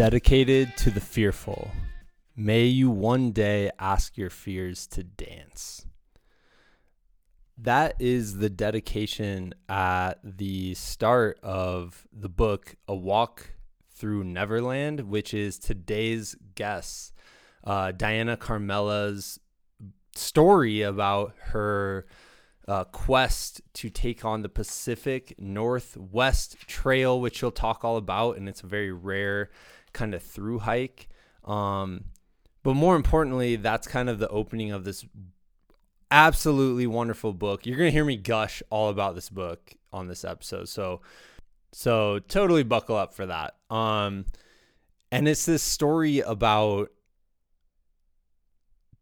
Dedicated to the fearful. May you one day ask your fears to dance. That is the dedication at the start of the book, A Walk Through Neverland, which is today's guest, uh, Dyana Carmella's story about her uh, quest to take on the Pacific Northwest Trail, which she'll talk all about. And it's a very rare kind of through hike. Um, but more importantly, that's kind of the opening of this absolutely wonderful book. You're gonna hear me gush all about this book on this episode. So so totally buckle up for that. Um and it's this story about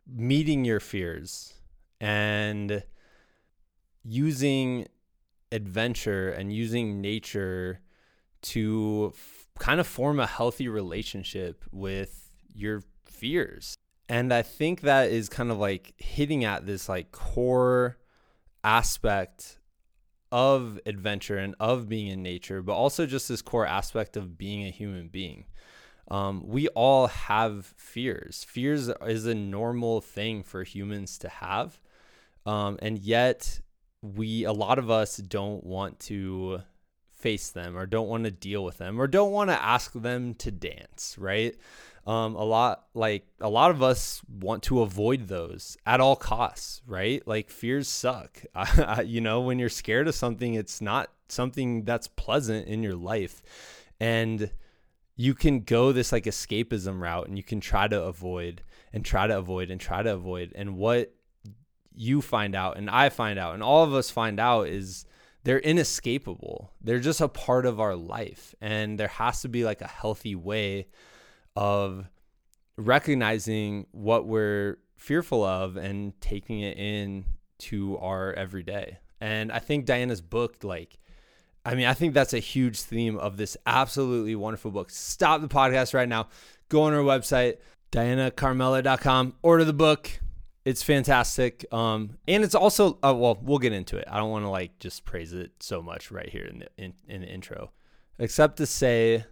meeting your fears and using adventure and using nature to kind of form a healthy relationship with your fears. And I think that is kind of like hitting at this like core aspect of adventure and of being in nature, but also just this core aspect of being a human being. Um, we all have fears. Fears is a normal thing for humans to have. Um, and yet, we, a lot of us don't want to face them or don't want to deal with them or don't want to ask them to dance, right? um, a lot like a lot of us want to avoid those at all costs right? Like fears suck. You know when you're scared of something it's not something that's pleasant in your life. And you can go this like escapism route and you can try to avoid and try to avoid and try to avoid. And what you find out and I find out and all of us find out is they're inescapable. They're just a part of our life and there has to be like a healthy way of recognizing what we're fearful of and taking it in to our everyday. And I think Dyana's book, like, I mean, I think that's a huge theme of this absolutely wonderful book. Stop the podcast right now. Go on our website, dyanacarmella.com, order the book. It's fantastic. Um, and it's also, uh, well, we'll get into it. I don't want to like just praise it so much right here in the, in, in the intro, except to say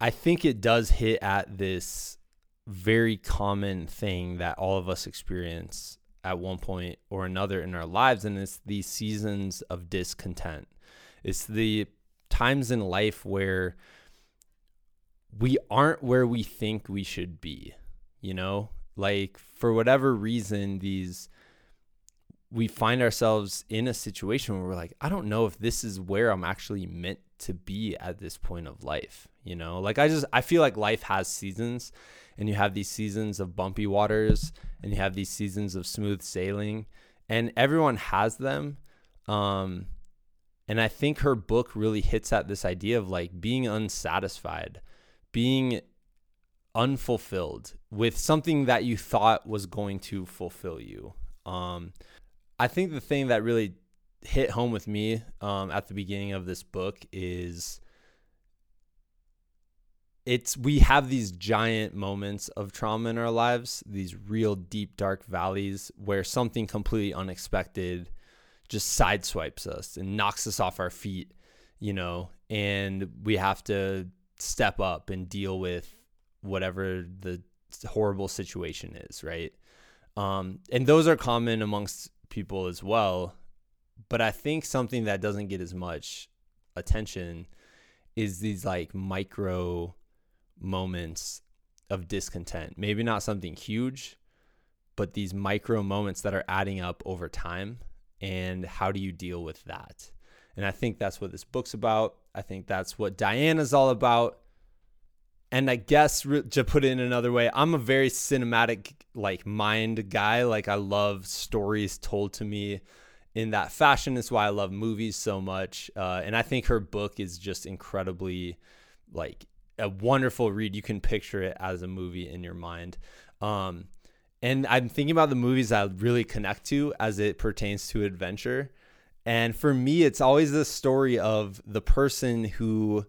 I think it does hit at this very common thing that all of us experience at one point or another in our lives, and it's these seasons of discontent. It's the times in life where we aren't where we think we should be, you know? Like, for whatever reason, these we find ourselves in a situation where we're like, I don't know if this is where I'm actually meant to be at this point of life you know? Like i just i feel like life has seasons and you have these seasons of bumpy waters and you have these seasons of smooth sailing and everyone has them um and i think her book really hits at this idea of like being unsatisfied being unfulfilled with something that you thought was going to fulfill you. Um i think the thing that really hit home with me um, at the beginning of this book is it's we have these giant moments of trauma in our lives, these real deep dark valleys where something completely unexpected just sideswipes us and knocks us off our feet, you know, and we have to step up and deal with whatever the horrible situation is, right? Um, and those are common amongst people as well. But I think something that doesn't get as much attention is these like micro moments of discontent. Maybe not something huge, but these micro moments that are adding up over time. And how do you deal with that? And I think that's what this book's about. I think that's what Dyana's all about. And I guess to put it in another way, I'm a very cinematic like mind guy. Like I love stories told to me in that fashion. Is why I love movies so much. Uh, and I think her book is just incredibly like a wonderful read. You can picture it as a movie in your mind. Um, and I'm thinking about the movies I really connect to as it pertains to adventure. And for me, it's always the story of the person who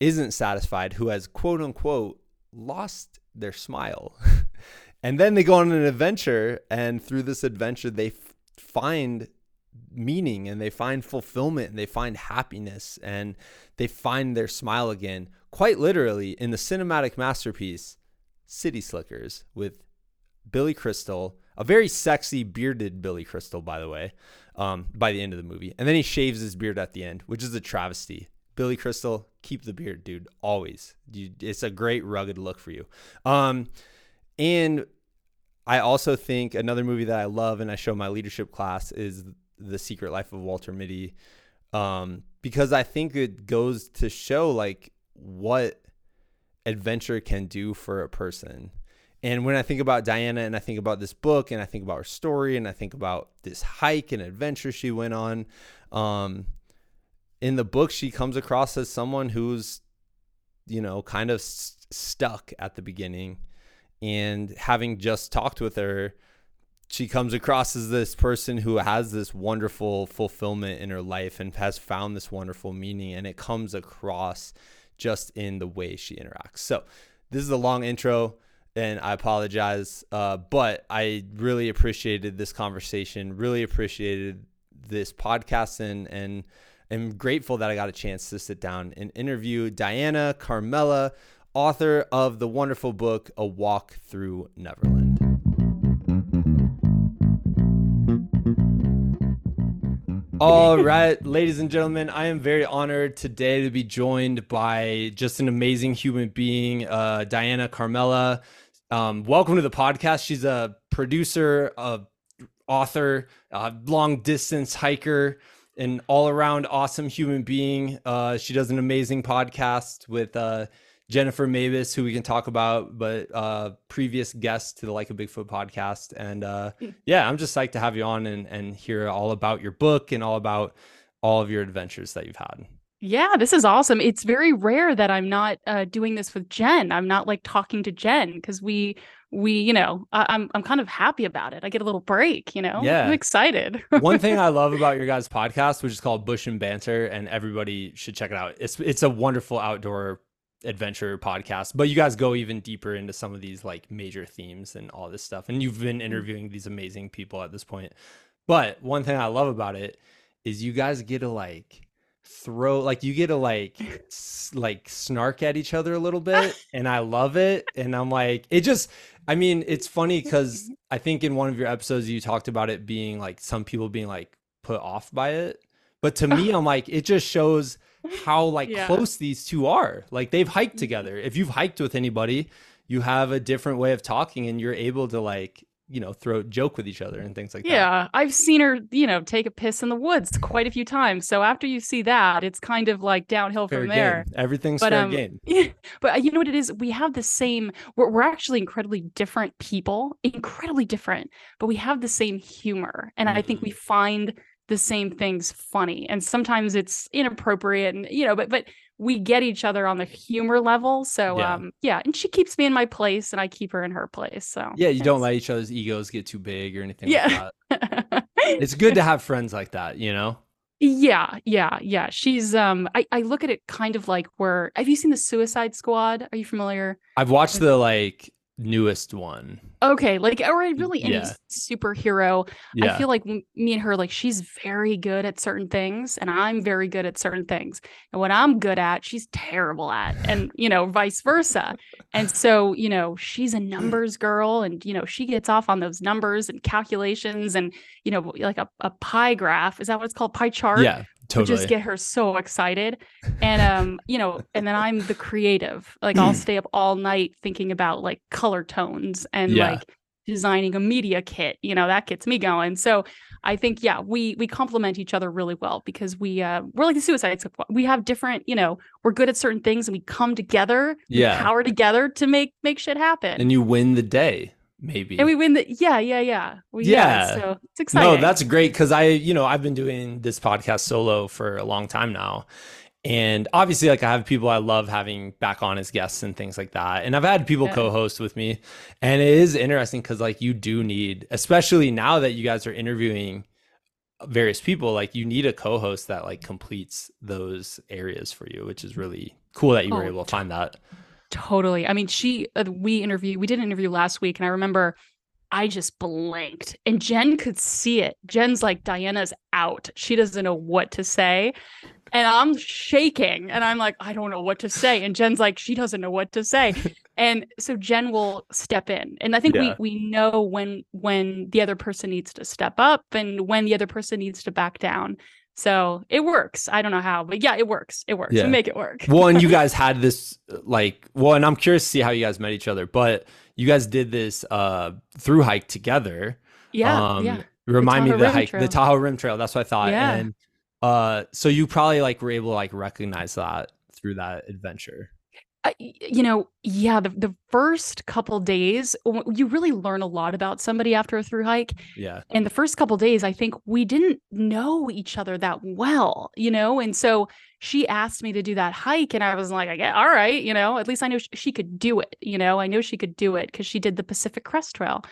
isn't satisfied, who has quote unquote lost their smile. and then they go on an adventure, and through this adventure, they f- find meaning and they find fulfillment and they find happiness and they find their smile again, quite literally in the cinematic masterpiece, City Slickers, with Billy Crystal, a very sexy bearded Billy Crystal, by the way, um, by the end of the movie. And then he shaves his beard at the end, which is a travesty. Billy Crystal, keep the beard, dude, always. You, it's a great rugged look for you. Um, and I also think another movie that I love and I show my leadership class is The Secret Life of Walter Mitty. Um, because I think it goes to show like what adventure can do for a person. And when I think about Dyana and I think about this book and I think about her story and I think about this hike and adventure she went on, um, in the book, she comes across as someone who's, you know, kind of st- stuck at the beginning. And having just talked with her, she comes across as this person who has this wonderful fulfillment in her life and has found this wonderful meaning. And it comes across just in the way she interacts. So, this is a long intro and I apologize. Uh, but I really appreciated this conversation, really appreciated this podcast, and, and am grateful that I got a chance to sit down and interview Dyana Carmella, author of the wonderful book, A Walk Through Neverland. All right, ladies and gentlemen, I am very honored today to be joined by just an amazing human being, uh, Dyana Carmella. Um, welcome to the podcast. She's a producer, a author, a long distance hiker, an all around awesome human being. Uh, she does an amazing podcast with uh, Jennifer Mavis, who we can talk about, but uh, previous guest to the Like a Bigfoot podcast. And uh, hmm. yeah, I'm just psyched to have you on and, and hear all about your book and all about all of your adventures that you've had. Yeah, this is awesome. It's very rare that I'm not uh, doing this with Jen. I'm not like talking to Jen because we we you know I, am I'm, I'm kind of happy about it. I get a little break. You know, yeah, I'm excited. One thing I love about your guys' podcast, which is called Bush and Banter, and everybody should check it out. It's it's a wonderful outdoor adventure podcast, but you guys go even deeper into some of these like major themes and all this stuff. And you've been mm. interviewing these amazing people at this point. But one thing I love about it is you guys get to like throw like you get to like s- like snark at each other a little bit and I love it and I'm like it just I mean it's funny cuz I think in one of your episodes you talked about it being like some people being like put off by it but to me I'm like it just shows how like yeah. close these two are like they've hiked mm-hmm. together if you've hiked with anybody you have a different way of talking and you're able to like you know, throw joke with each other and things like yeah, that. Yeah, I've seen her, you know, take a piss in the woods quite a few times. So after you see that, it's kind of like downhill fair from there. Game. Everything's but, fair um, game. Yeah, but uh, you know what it is? We have the same. We're we're actually incredibly different people, incredibly different, but we have the same humor, and mm-hmm. I think we mm-hmm. find the same things funny. And sometimes it's inappropriate, and you know, but but we get each other on the humor level. So yeah. um yeah, and she keeps me in my place and I keep her in her place. So Yeah, you don't let each other's egos get too big or anything yeah. Like it's good to have friends like that, you know? Yeah, yeah, yeah. She's um I, I look at it kind of like where have you seen the Suicide Squad? Are you familiar? I've watched the like newest one. Okay, like or really any yeah. superhero. Yeah. I feel like me and her, like she's very good at certain things, and I'm very good at certain things. And what I'm good at, she's terrible at, and you know, vice versa. and so, you know, she's a numbers girl, and you know, she gets off on those numbers and calculations, and you know, like a, a pie graph. Is that what it's called? Pie chart. Yeah totally. just get her so excited. And um you know and then i'm the creative. Like i'll stay up all night thinking about like color tones and yeah. like designing a media kit. You know that gets me going. So i think yeah we we complement each other really well because we uh we're like the suicide squad. We have different you know we're good at certain things and we come together yeah. power together to make make shit happen. And you win the day maybe. And we win the yeah, yeah, yeah. We, yeah. So it's exciting. No, that's great because I, you know, I've been doing this podcast solo for a long time now. And obviously, like I have people I love having back on as guests and things like that. And I've had people yeah. co-host with me. And it is interesting because like you do need, especially now that you guys are interviewing various people, like you need a co-host that like completes those areas for you, which is really cool that you oh, were able to find that. Totally. I mean, she, uh, we interviewed, we did an interview last week, and I remember I just blinked and Jen could see it. Jen's like, Dyana's out. She doesn't know what to say. And I'm shaking and I'm like, I don't know what to say. And Jen's like, she doesn't know what to say. and so Jen will step in. And I think yeah. we we know when when the other person needs to step up and when the other person needs to back down. So it works. I don't know how, but yeah, it works. It works. Yeah. We make it work. well, and you guys had this like well, and I'm curious to see how you guys met each other, but you guys did this uh through hike together. Yeah. Um, yeah. Remind me of the hike, Trail. the Tahoe Rim Trail. That's what I thought. Yeah. And uh, so you probably like were able to like recognize that through that adventure. Uh, you know, yeah, the, the first couple days, you really learn a lot about somebody after a through hike. Yeah. And the first couple days, I think we didn't know each other that well, you know? And so she asked me to do that hike, and I was like, I get, all right, you know, at least I know she, she could do it, you know? I know she could do it because she did the Pacific Crest Trail.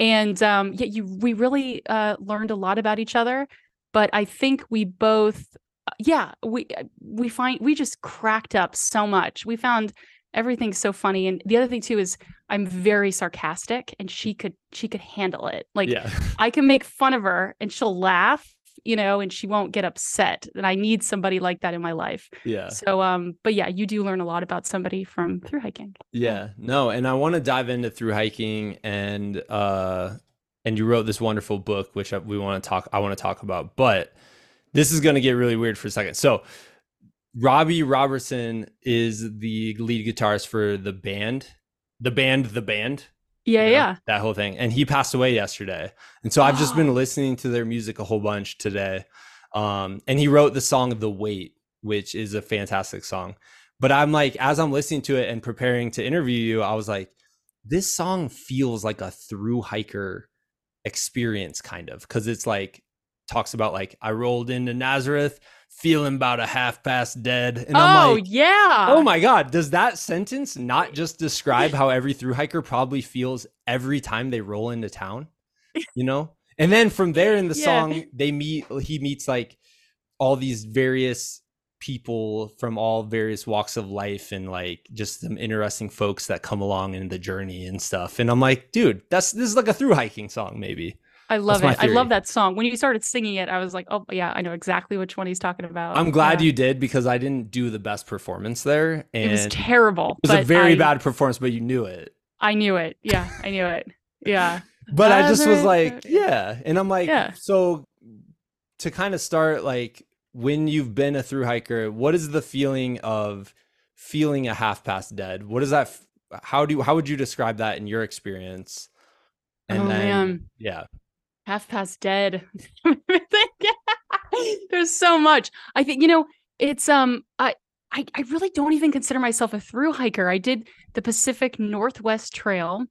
And um, yeah, you we really uh, learned a lot about each other. But I think we both yeah, we uh, we find we just cracked up so much. We found everything so funny and the other thing too is i'm very sarcastic and she could she could handle it like yeah. i can make fun of her and she'll laugh you know and she won't get upset and i need somebody like that in my life yeah so um but yeah you do learn a lot about somebody from through hiking yeah no and i want to dive into through hiking and uh and you wrote this wonderful book which we want to talk i want to talk about but this is going to get really weird for a second. So, Robbie Robertson is the lead guitarist for the band, the band, the band. Yeah, you know, yeah. That whole thing. And he passed away yesterday. And so I've just been listening to their music a whole bunch today. Um, and he wrote the song The Weight, which is a fantastic song. But I'm like, as I'm listening to it and preparing to interview you, I was like, this song feels like a through hiker experience, kind of, because it's like talks about like I rolled into Nazareth feeling about a half past dead. And I'm like, oh, like, yeah. Oh my God. Does that sentence not just describe how every through hiker probably feels every time they roll into town? You know? And then from there in the yeah. song, they meet, he meets like all these various people from all various walks of life and like just some interesting folks that come along in the journey and stuff. And I'm like, dude, that's this is like a through hiking song, maybe. I love it. I love that song. When you started singing it, I was like, oh yeah, I know exactly which one he's talking about. I'm glad yeah. you did because I didn't do the best performance there. And it was terrible. It was a very I, bad performance, but you knew it. I knew it. Yeah, I knew it. Yeah. but I just was like, yeah. And I'm like, yeah. so to kind of start like when you've been a through hiker, what is the feeling of feeling a half past dead? What is that? How do you, how would you describe that in your experience? And oh, then, man. yeah half past dead. There's so much. I think you know it's um I, I i really don't even consider myself a through hiker. I did the pacific northwest trail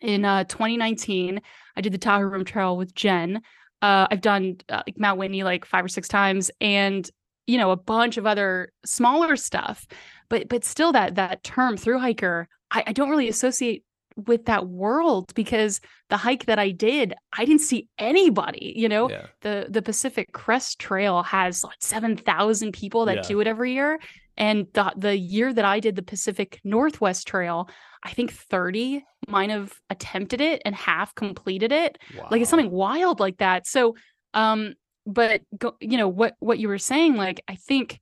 in uh 2019 i did the tahoe rim trail with jen. Uh i've done uh, like mount whitney like five or six times and you know a bunch of other smaller stuff. But but still that that term through hiker I, I don't really associate with that world because the hike that I did, I didn't see anybody. You know, yeah. the the Pacific Crest Trail has like seven thousand people that yeah. do it every year, and the the year that I did the Pacific Northwest Trail, I think thirty might have attempted it and half completed it. Wow. Like it's something wild like that. So, um, but go, you know what what you were saying, like I think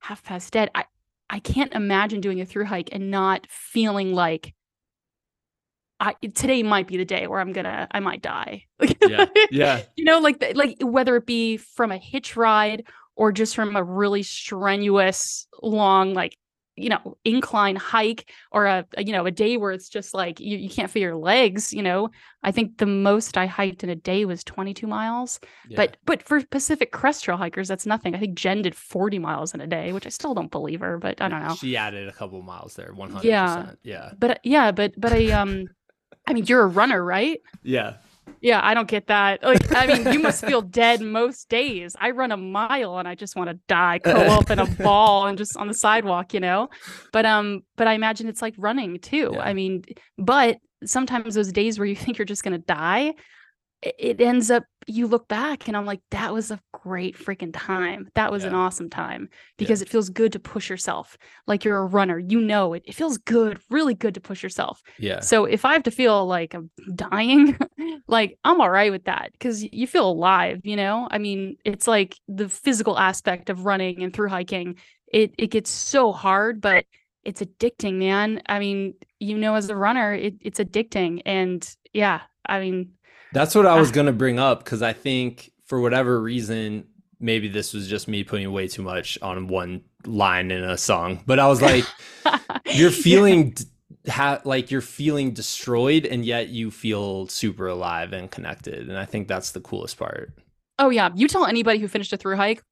half past dead. I I can't imagine doing a through hike and not feeling like I, today might be the day where I'm gonna I might die. yeah, yeah. You know, like like whether it be from a hitch ride or just from a really strenuous long like you know incline hike or a, a, you know a day where it's just like you, you can't feel your legs you know i think the most i hiked in a day was 22 miles yeah. but but for pacific crest trail hikers that's nothing i think jen did 40 miles in a day which i still don't believe her but i don't know she added a couple miles there 100 yeah yeah but yeah but but i um I mean, you're a runner, right? Yeah. Yeah, I don't get that. Like, I mean, you must feel dead most days. I run a mile and I just want to die, curl up in a ball and just on the sidewalk, you know. But um, but I imagine it's like running too. Yeah. I mean, but sometimes those days where you think you're just gonna die, it ends up you look back and I'm like, that was a great freaking time. That was yeah. an awesome time because yeah. it feels good to push yourself. Like you're a runner, you know it. It feels good, really good to push yourself. Yeah. So if I have to feel like I'm dying, like I'm all right with that because you feel alive, you know? I mean, it's like the physical aspect of running and through hiking. It it gets so hard, but it's addicting, man. I mean, you know, as a runner, it, it's addicting. And yeah, I mean, that's what I was ah. going to bring up because I think for whatever reason, maybe this was just me putting way too much on one line in a song, but I was like, you're feeling ha- like you're feeling destroyed and yet you feel super alive and connected. And I think that's the coolest part. Oh, yeah. You tell anybody who finished a through hike,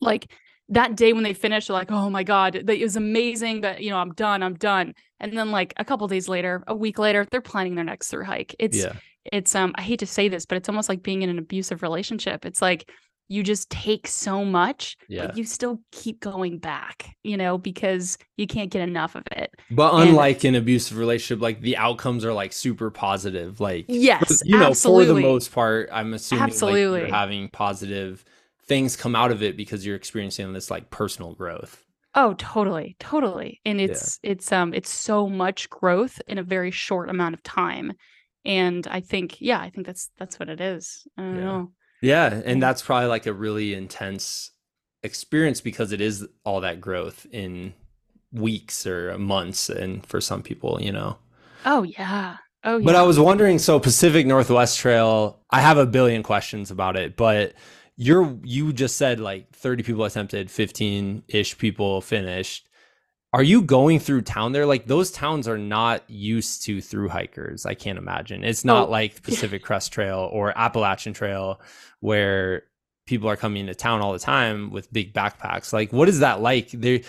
like, that day when they finished, they're like, oh my God, it was amazing, but you know, I'm done, I'm done. And then like a couple days later, a week later, they're planning their next through hike. It's yeah. It's um I hate to say this, but it's almost like being in an abusive relationship. It's like you just take so much, yeah. but you still keep going back, you know, because you can't get enough of it. But unlike and, an abusive relationship, like the outcomes are like super positive. Like yes, you know, absolutely. for the most part, I'm assuming absolutely like, you're having positive things come out of it because you're experiencing this like personal growth. Oh, totally, totally. And it's yeah. it's um it's so much growth in a very short amount of time. And I think, yeah, I think that's that's what it is. I don't yeah. know. Yeah, and that's probably like a really intense experience because it is all that growth in weeks or months and for some people, you know. Oh yeah. Oh yeah. But I was wondering so Pacific Northwest Trail, I have a billion questions about it, but you're you just said like 30 people attempted 15-ish people finished are you going through town there? Like those towns are not used to through hikers i can't imagine. It's not oh. like pacific crest trail or appalachian trail where people are coming to town all the time with big backpacks. Like what is that like? They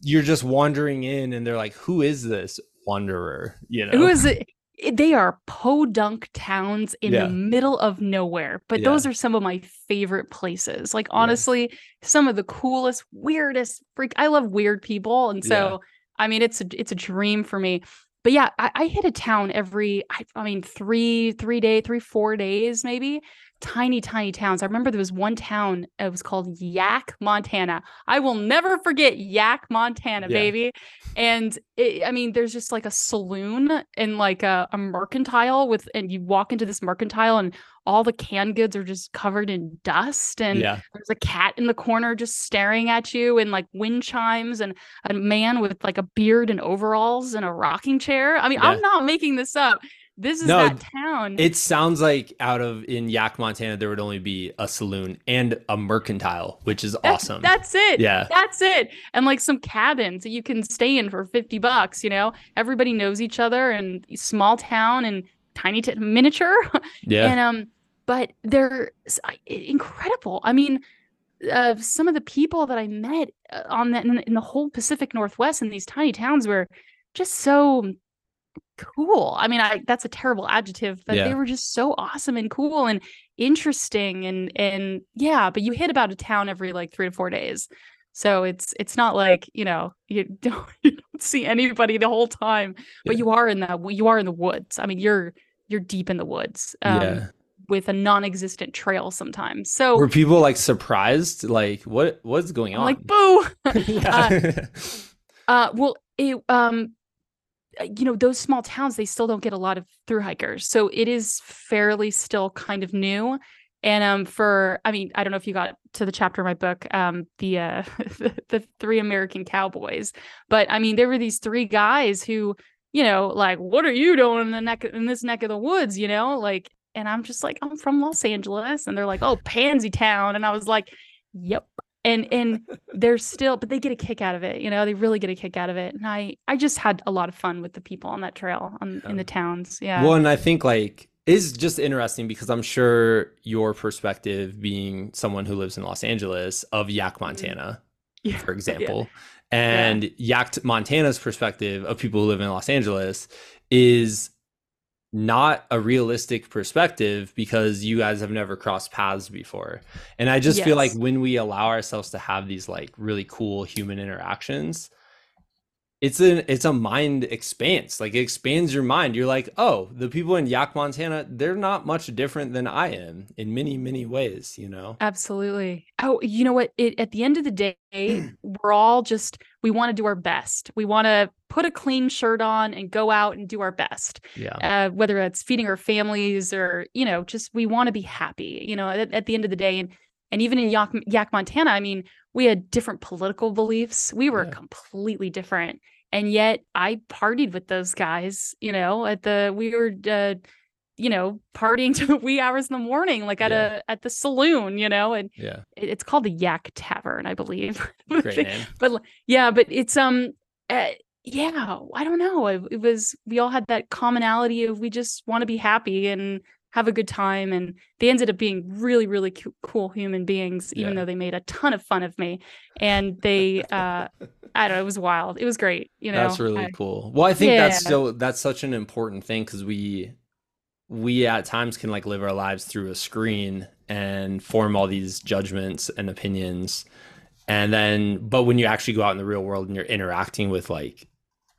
you're just wandering in and they're like who is this wanderer? You know? who is it they are podunk towns in yeah. the middle of nowhere but yeah. those are some of my favorite places like honestly yeah. some of the coolest weirdest freak i love weird people and so i mean it's a it's a dream for me but yeah I, I hit a town every I, I mean three three day three four days maybe tiny, tiny towns. I remember there was one town, it was called Yaak, Montana. I will never forget Yaak, Montana, yeah. baby. And it, I mean, there's just like a saloon and like a, a mercantile with, and you walk into this mercantile and all the canned goods are just covered in dust. And yeah. there's a cat in the corner just staring at you and like wind chimes and a man with like a beard and overalls and a rocking chair. I mean, yeah. I'm not making this up. This is no, that town. It sounds like out of in Yaak, Montana, there would only be a saloon and a mercantile, which is awesome. That's it. Yeah. That's it. And like some cabins that you can stay in for 50 bucks, you know? Everybody knows each other and small town and tiny t- miniature. Yeah. and um but they're incredible. I mean, uh, some of the people that I met uh, on that in, in the whole Pacific Northwest in these tiny towns were just so cool. I mean, I that's a terrible adjective, but yeah. they were just so awesome and cool and interesting and and yeah, but you hit about a town every like 3 to 4 days. So it's it's not like, you know, you don't you don't see anybody the whole time, but yeah. you are in the you are in the woods. I mean, you're you're deep in the woods. Um, yeah. With a non-existent trail sometimes. So were people like surprised? Like what what's going on? I'm like boo. uh, uh, well, it um you know those small towns they still don't get a lot of through hikers so it is fairly still kind of new and um for i mean i don't know if you got to the chapter in my book um the uh the, the three american cowboys but i mean there were these three guys who you know like what are you doing in the neck in this neck of the woods? you know like and i'm just like i'm from los angeles and they're like oh pansy town and i was like yep and and they're still but they get a kick out of it you know they really get a kick out of it and i i just had a lot of fun with the people on that trail on, in the towns yeah well and i think like is just interesting because i'm sure your perspective being someone who lives in los angeles of yaak mm-hmm. montana yeah. for example yeah. and yeah. yaak montana's perspective of people who live in los angeles is not a realistic perspective because you guys have never crossed paths before. And I just yes. feel like when we allow ourselves to have these like really cool human interactions, it's an it's a mind expanse. Like it expands your mind. You're like, oh, the people in Yaak, Montana, they're not much different than I am in many, many ways, you know? Absolutely. Oh, you know what? It, at the end of the day, we're all just we want to do our best. We want to put a clean shirt on and go out and do our best. Yeah. Uh, whether it's feeding our families or, you know, just we want to be happy, you know, at, at the end of the day. And and even in Yak, Yaak, Montana, I mean, we had different political beliefs. We were yeah. completely different and yet I partied with those guys, you know, at the we were uh, you know, partying to the wee hours in the morning, like at yeah. a at the saloon, you know, and yeah, it, it's called the Yaak Tavern, I believe. Great name. but yeah, but it's um, uh, yeah, I don't know. It, it, was we all had that commonality of we just want to be happy and have a good time, and they ended up being really, really cool human beings, even yeah. though they made a ton of fun of me, and they uh I don't know. It was wild. It was great. You know, that's really I, cool. Well, I think yeah. that's so that's such an important thing because we we at times can like live our lives through a screen and form all these judgments and opinions, and then but when you actually go out in the real world and you're interacting with like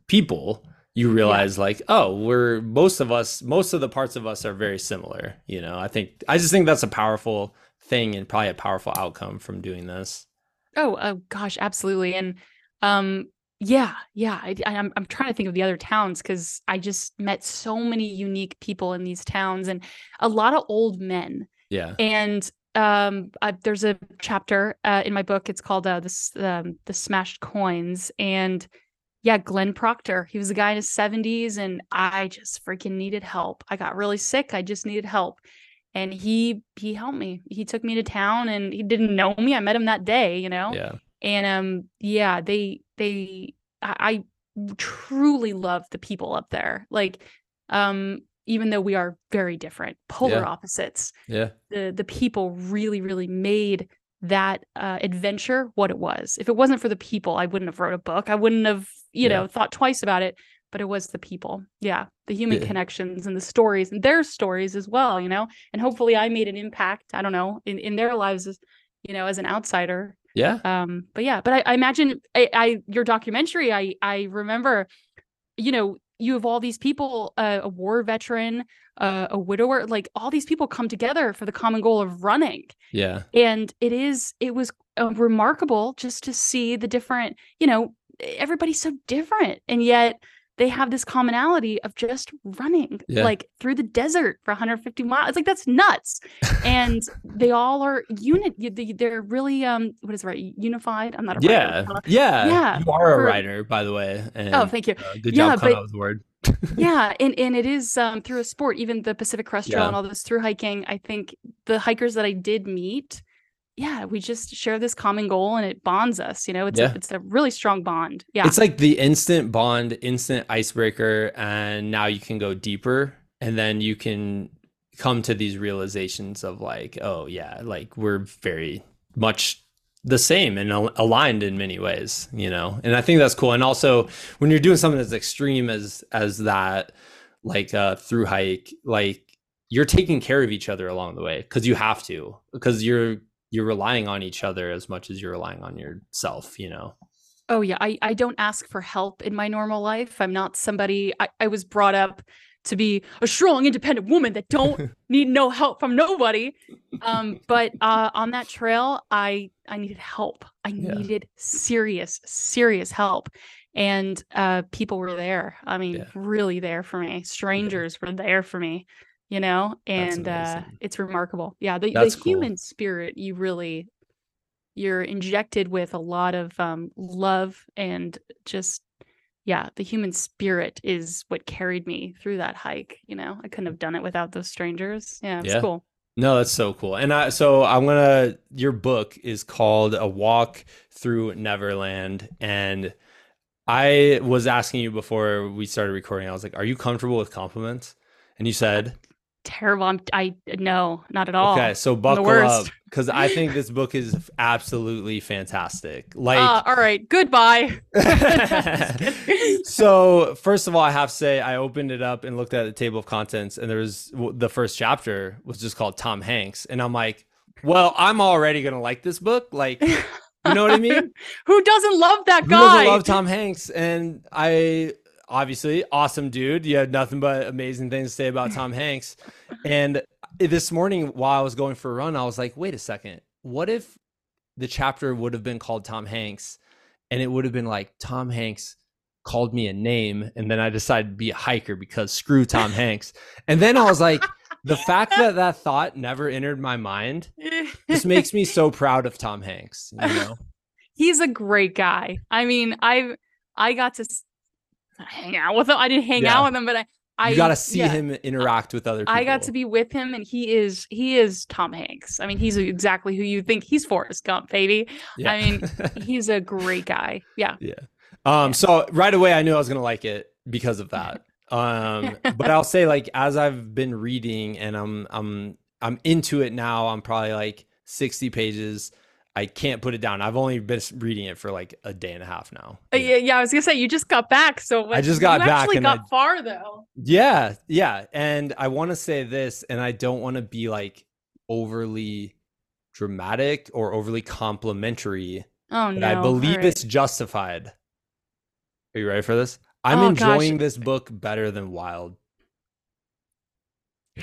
people, you realize yeah. like oh we're most of us most of the parts of us are very similar. You know, I think I just think that's a powerful thing and probably a powerful outcome from doing this. Oh, oh gosh, absolutely. And um, yeah, yeah. I, I'm I'm trying to think of the other towns because I just met so many unique people in these towns and a lot of old men. Yeah. And um, I, there's a chapter uh, in my book. It's called uh, the um, the Smashed Coins, and yeah, Glenn Proctor. He was a guy in his 70s, and I just freaking needed help. I got really sick. I just needed help, and he he helped me. He took me to town, and he didn't know me. I met him that day, you know. Yeah and um yeah they they I, I truly love the people up there like um even though we are very different polar yeah. opposites yeah the the people really really made that uh, adventure what it was if it wasn't for the people i wouldn't have wrote a book i wouldn't have you yeah. know thought twice about it but it was the people yeah the human yeah. connections and the stories and their stories as well you know and hopefully i made an impact i don't know in, in their lives as you know as an outsider yeah. Um, but yeah, but I, I imagine I, I, your documentary, I I remember, you know, you have all these people, uh, a war veteran, uh, a widower, like all these people come together for the common goal of running. Yeah. And it is, it was uh, remarkable just to see the different, you know, everybody's so different, and yet they have this commonality of just running yeah. like through the desert for 150 miles. It's like that's nuts. and they all are unit. They're really um, what is it, right? Unified. I'm not a yeah, writer. yeah, yeah. You are a writer, by the way. And, oh, thank you. Uh, good job yeah, coming but, the word. yeah, and and it is um through a sport. Even the Pacific Crest Trail yeah. and all this through hiking. I think the hikers that I did meet yeah, we just share this common goal and it bonds us. You know, it's yeah. a, it's a really strong bond. Yeah, it's like the instant bond, instant icebreaker, and now you can go deeper, and then you can come to these realizations of like, oh yeah, like we're very much the same and aligned in many ways, you know. And I think that's cool. And also, when you're doing something as extreme as as that, like uh, through hike, like you're taking care of each other along the way because you have to because you're you're relying on each other as much as you're relying on yourself you know? Oh yeah i i don't ask for help in my normal life. I'm not somebody i, I was brought up to be a strong independent woman that don't need no help from nobody. Um but uh on that trail i i needed help. I yeah. needed serious serious help. And uh people were there. I mean yeah. really there for me. Strangers yeah. were there for me you know and uh it's remarkable. Yeah the, the human cool. spirit you really you're injected with a lot of um love and just yeah the human spirit is what carried me through that hike you know? I couldn't have done it without those strangers. Yeah it's yeah. cool. No that's so cool. And i so i'm gonna your book is called a walk through neverland and i was asking you before we started recording i was like are you comfortable with compliments? And you said terrible. I'm, I no, not at all. Okay, so buckle up because I think this book is absolutely fantastic. Like, uh, all right, goodbye. so first of all, I have to say I opened it up and looked at the table of contents, and there was the first chapter was just called Tom Hanks, and I'm like, well, I'm already gonna like this book. Like, You know what I mean? Who doesn't love that guy? Who doesn't love Tom Hanks? And I obviously awesome dude. You had nothing but amazing things to say about Tom Hanks. And this morning while I was going for a run, I was like, wait a second. What if the chapter would have been called Tom Hanks and it would have been like Tom Hanks called me a name and then I decided to be a hiker because screw Tom Hanks. And then I was like, the fact that that thought never entered my mind just makes me so proud of Tom Hanks, you know. He's a great guy. I mean, I I got to hang out with him. I didn't hang yeah. out with him, but I I you got to see yeah. him interact with other people. I got to be with him, and he is he is Tom Hanks. I mean, he's exactly who you think he's Forrest Gump, baby. Yeah. I mean, he's a great guy. Yeah. Yeah. Um. So right away, I knew I was gonna like it because of that. Um. but I'll say, like, as I've been reading, and I'm I'm I'm into it now. I'm probably like sixty pages. I can't put it down. I've only been reading it for like a day and a half now. Uh, yeah, yeah. I was gonna say you just got back, so I just got you back. Actually, got I, far though. Yeah, yeah. And I want to say this, and I don't want to be like overly dramatic or overly complimentary. Oh no! I believe right. it's justified. Are you ready for this? I'm oh, enjoying gosh. this book better than Wild.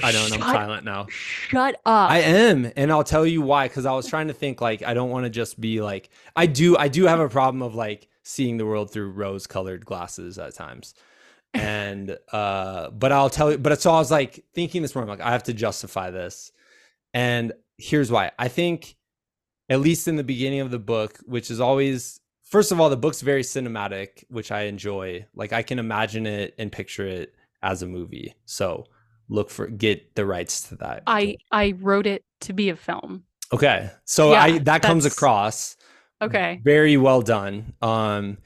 I know, and I'm silent now. Shut up. I am, and I'll tell you why. Because I was trying to think, like, I don't want to just be like, I do, I do have a problem of like seeing the world through rose-colored glasses at times, and uh, but I'll tell you, but so I was like thinking this morning, like, I have to justify this, and here's why. I think, at least in the beginning of the book, which is always first of all, the book's very cinematic, which I enjoy. Like, I can imagine it and picture it as a movie, so look for get the rights to that. I I wrote it to be a film. Okay. So yeah, I that comes across. Okay. Very well done. Um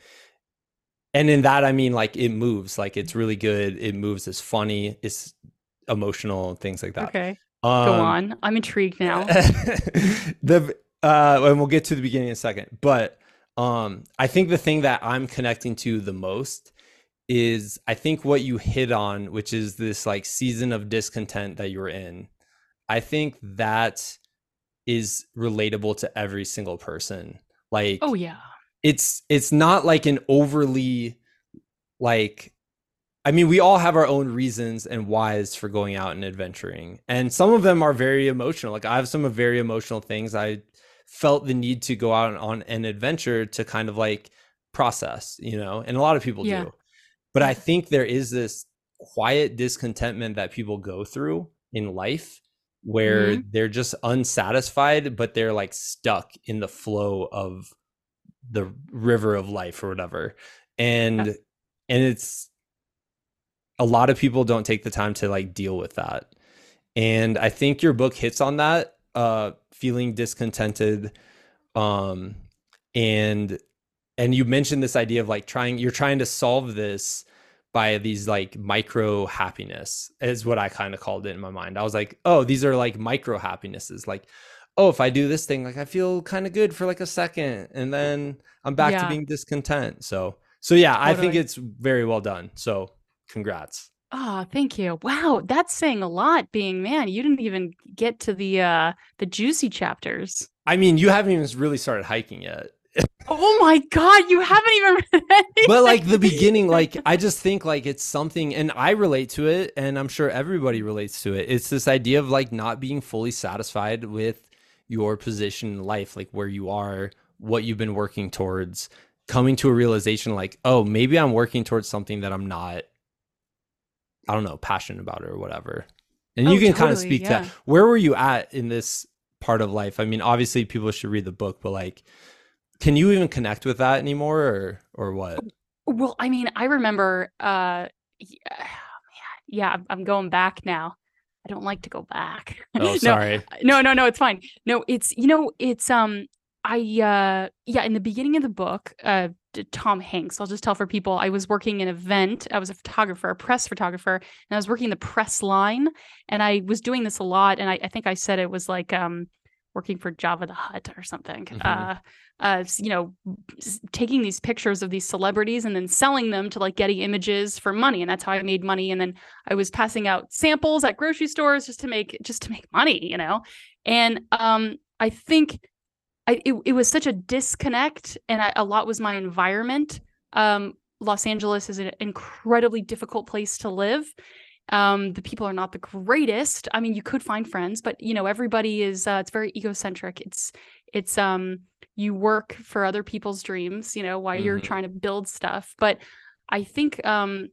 and in that I mean like it moves, like it's really good. It moves, it's funny, it's emotional, things like that. Okay. Um, Go on. I'm intrigued now. the uh and we'll get to the beginning in a second. But um I think the thing that I'm connecting to the most is I think what you hit on, which is this like season of discontent that you're in. I think that is relatable to every single person. Like Oh yeah. It's it's not like an overly like I mean, we all have our own reasons and whys for going out and adventuring. And some of them are very emotional. Like I have some very emotional things I felt the need to go out on an adventure to kind of like process, you know, and a lot of people yeah. do. But I think there is this quiet discontentment that people go through in life where mm-hmm. they're just unsatisfied, but they're like stuck in the flow of the river of life or whatever. And yeah. and it's a lot of people don't take the time to like deal with that. And I think your book hits on that, uh feeling discontented um and and you mentioned this idea of like trying you're trying to solve this by these like micro happiness is what I kind of called it in my mind. I was like, oh, these are like micro happinesses. Like, oh, if I do this thing, like I feel kind of good for like a second and then I'm back yeah. to being discontent. So so yeah, totally. I think it's very well done. So congrats. Oh, thank you. Wow, that's saying a lot being man, you didn't even get to the uh the juicy chapters. I mean, you haven't even really started hiking yet oh my god, you haven't even read anything. But like the beginning, like I just think like it's something and I relate to it and I'm sure everybody relates to it. It's this idea of like not being fully satisfied with your position in life, like where you are, what you've been working towards, coming to a realization like, oh, maybe I'm working towards something that I'm not I don't know, passionate about or whatever. And oh, you can totally, kind of speak yeah. to where were you at in this part of life? I mean, obviously people should read the book, but like can you even connect with that anymore or or what well i mean i remember uh yeah, yeah i'm going back now i don't like to go back oh sorry no no no it's fine no it's you know it's um i uh yeah in the beginning of the book uh Tom Hanks. I'll just tell for people. I was working an event. I was a photographer, a press photographer, and I was working the press line. And I was doing this a lot. And I, I think I said it was like um working for Jabba the Hutt or something. Mm-hmm. Uh, uh, you know, taking these pictures of these celebrities and then selling them to like Getty Images for money, and that's how I made money. And then I was passing out samples at grocery stores just to make just to make money, you know. And um, I think I it, it was such a disconnect, and I, a lot was my environment. Um, Los Angeles is an incredibly difficult place to live. Um, the people are not the greatest. I mean, you could find friends, but you know, everybody is. Uh, it's very egocentric. It's it's um you work for other people's dreams, you know, while mm-hmm. you're trying to build stuff. But I think um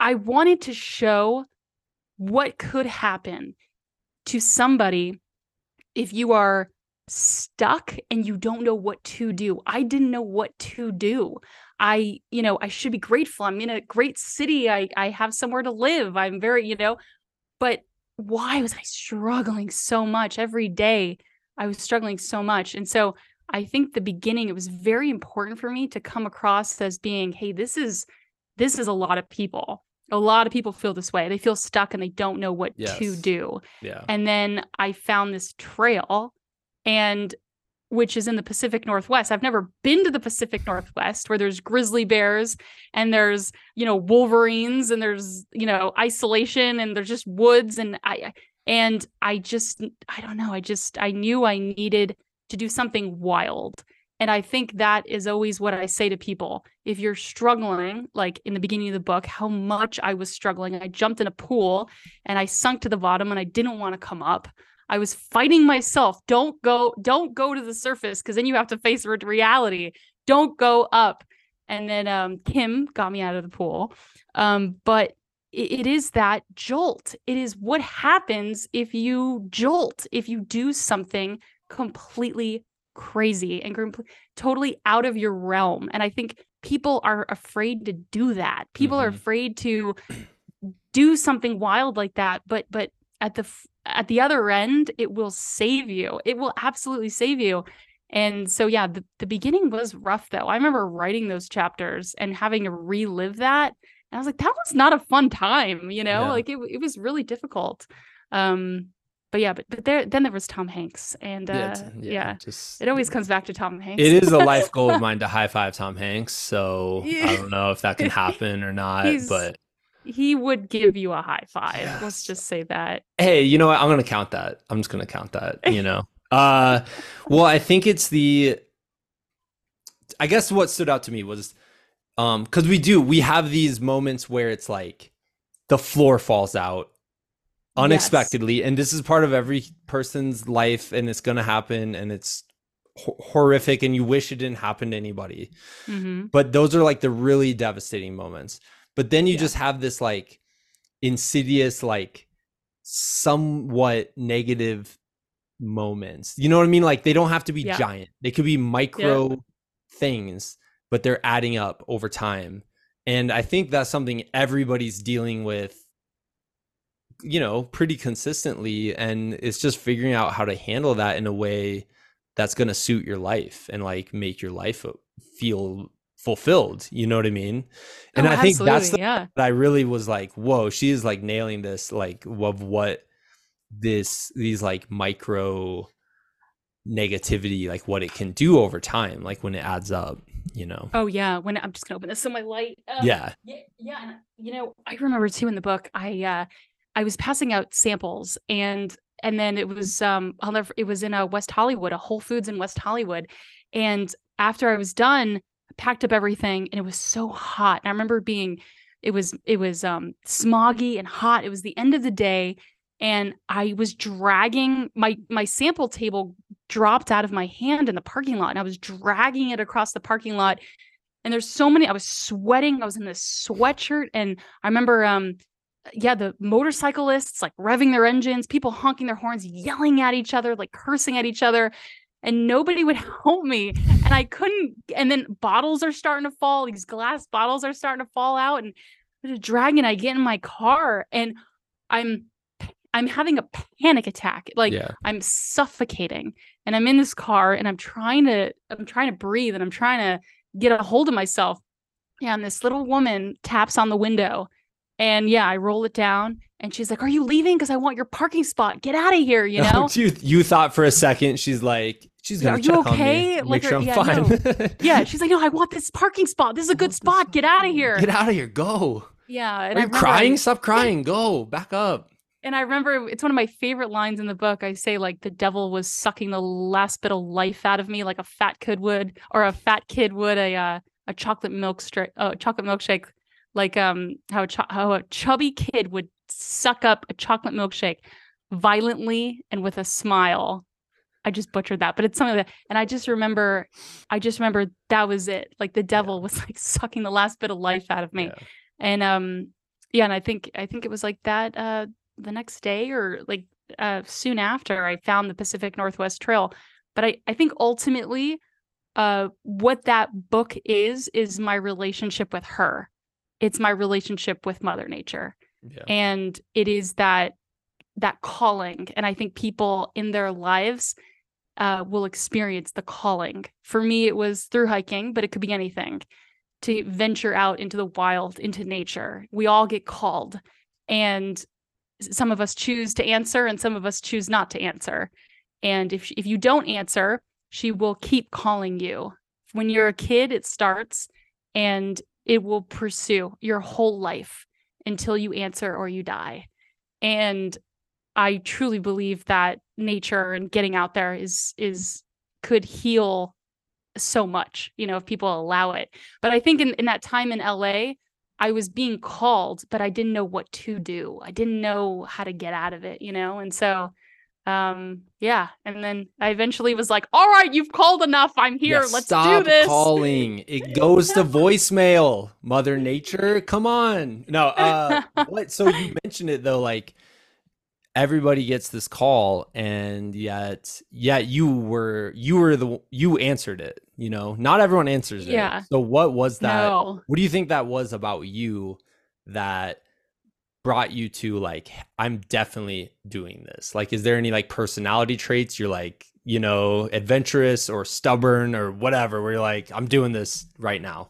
I wanted to show what could happen to somebody if you are stuck and you don't know what to do. I didn't know what to do. I, you know, I should be grateful. I'm in a great city. I I have somewhere to live. I'm very, you know, but why was I struggling so much every day? I was struggling so much. And so I think the beginning it was very important for me to come across as being, hey, this is this is a lot of people. A lot of people feel this way. They feel stuck and they don't know what yes. to do. Yeah. And then I found this trail and which is in the Pacific Northwest. I've never been to the Pacific Northwest where there's grizzly bears and there's, you know, wolverines and there's, you know, isolation and there's just woods and I and I just I don't know, I just I knew I needed to do something wild. And I think that is always what I say to people. If you're struggling, like in the beginning of the book, how much I was struggling. I jumped in a pool and I sunk to the bottom and I didn't want to come up. I was fighting myself. Don't go, don't go to the surface because then you have to face reality. Don't go up. And then um, Kim got me out of the pool. Um, but it, it is that jolt. It is what happens if you jolt, if you do something completely crazy and totally out of your realm. And I think people are afraid to do that. People mm-hmm. are afraid to do something wild like that. But but at the at the other end, it will save you. It will absolutely save you. And so, yeah, the, the beginning was rough though. I remember writing those chapters and having to relive that. And I was like, that was not a fun time, you know, yeah. like it, it was really difficult. Um, but yeah, but, but there then there was Tom Hanks, and uh, yeah, yeah, yeah, just it always comes back to Tom Hanks. It is a life goal of mine to high five Tom Hanks. So I don't know if that can happen or not, but he would give you a high five. Yes. Let's just say that. Hey, you know what? I'm gonna count that. I'm just gonna count that. You know. uh, well, I think it's the. I guess what stood out to me was, um, because we do we have these moments where it's like, the floor falls out unexpectedly, yes. and this is part of every person's life, and it's gonna happen, and it's horrific and you wish it didn't happen to anybody. Mm-hmm. But those are like the really devastating moments. But then you yeah. just have this like insidious, like somewhat negative moments. You know what I mean? Like they don't have to be yeah. giant. They could be micro yeah. things, but they're adding up over time. And I think that's something everybody's dealing with you know pretty consistently and it's just figuring out how to handle that in a way that's going to suit your life and like make your life feel fulfilled you know what i mean? And oh, i think that's the, yeah. i really was like whoa she is like nailing this like of what this these like micro negativity like what it can do over time like when it adds up you know? Oh yeah when i'm just gonna open this so my light um, yeah. yeah yeah and you know i remember too in the book i uh i was passing out samples and and then it was um i'll never it was in a west hollywood a whole foods in west hollywood and after i was done packed up everything and it was so hot. And I remember being it was it was um smoggy and hot. It was the end of the day and I was dragging my my sample table dropped out of my hand in the parking lot and I was dragging it across the parking lot and there's so many I was sweating. I was in this sweatshirt and I remember um yeah, the motorcyclists like revving their engines, people honking their horns, yelling at each other, like cursing at each other and nobody would help me and i couldn't and then bottles are starting to fall these glass bottles are starting to fall out and there's a dragon i get in my car and i'm i'm having a panic attack like yeah. i'm suffocating and i'm in this car and i'm trying to i'm trying to breathe and i'm trying to get a hold of myself yeah, and this little woman taps on the window and yeah i roll it down and she's like, "Are you leaving? Because I want your parking spot. Get out of here!" You oh, know. you you thought for a second she's like, she's gonna Are you okay? Make like sure I'm yeah, fine. No. yeah, she's like, "No, I want this parking spot. This is a good spot. Get out of here. Get out of here. Go." Yeah. And Are you crying? I, Stop crying. Go back up. and I remember it's one of my favorite lines in the book. I say like the devil was sucking the last bit of life out of me, like a fat kid would, or a fat kid would a uh, a chocolate milk straight, uh, chocolate milkshake, like um how a how a chubby kid would suck up a chocolate milkshake violently and with a smile. I just butchered that, but it's something like that. And I just remember, I just remember that was it. Like the devil yeah. was like sucking the last bit of life out of me. Yeah. And um, yeah, and I think I think it was like that uh the next day or like uh soon after I found the Pacific Northwest Trail. But I, I think ultimately uh what that book is is my relationship with her. It's my relationship with Mother Nature. Yeah. And it is that that calling. And I think people in their lives uh, will experience the calling. For me, it was through hiking, but it could be anything to venture out into the wild, into nature. We all get called, and some of us choose to answer, and some of us choose not to answer. And if if you don't answer, she will keep calling you. When you're a kid, it starts, and it will pursue your whole life until you answer or you die. And I truly believe that nature and getting out there is is could heal so much, you know, if people allow it. But I think in, in that time in LA, I was being called, but I didn't know what to do. I didn't know how to get out of it, you know? And so um yeah. And then i eventually was like all right you've called enough. I'm here. Yeah, let's stop do this. calling. It goes to voicemail mother nature. Come on. No uh what? So you mentioned it though like everybody gets this call and yet yeah you were you were the you answered it you know? Not everyone answers it. Yeah. So what was that no. what do you think that was about you that brought you to like i'm definitely doing this. Like is there any like personality traits you're like you know adventurous or stubborn or whatever where you're like i'm doing this right now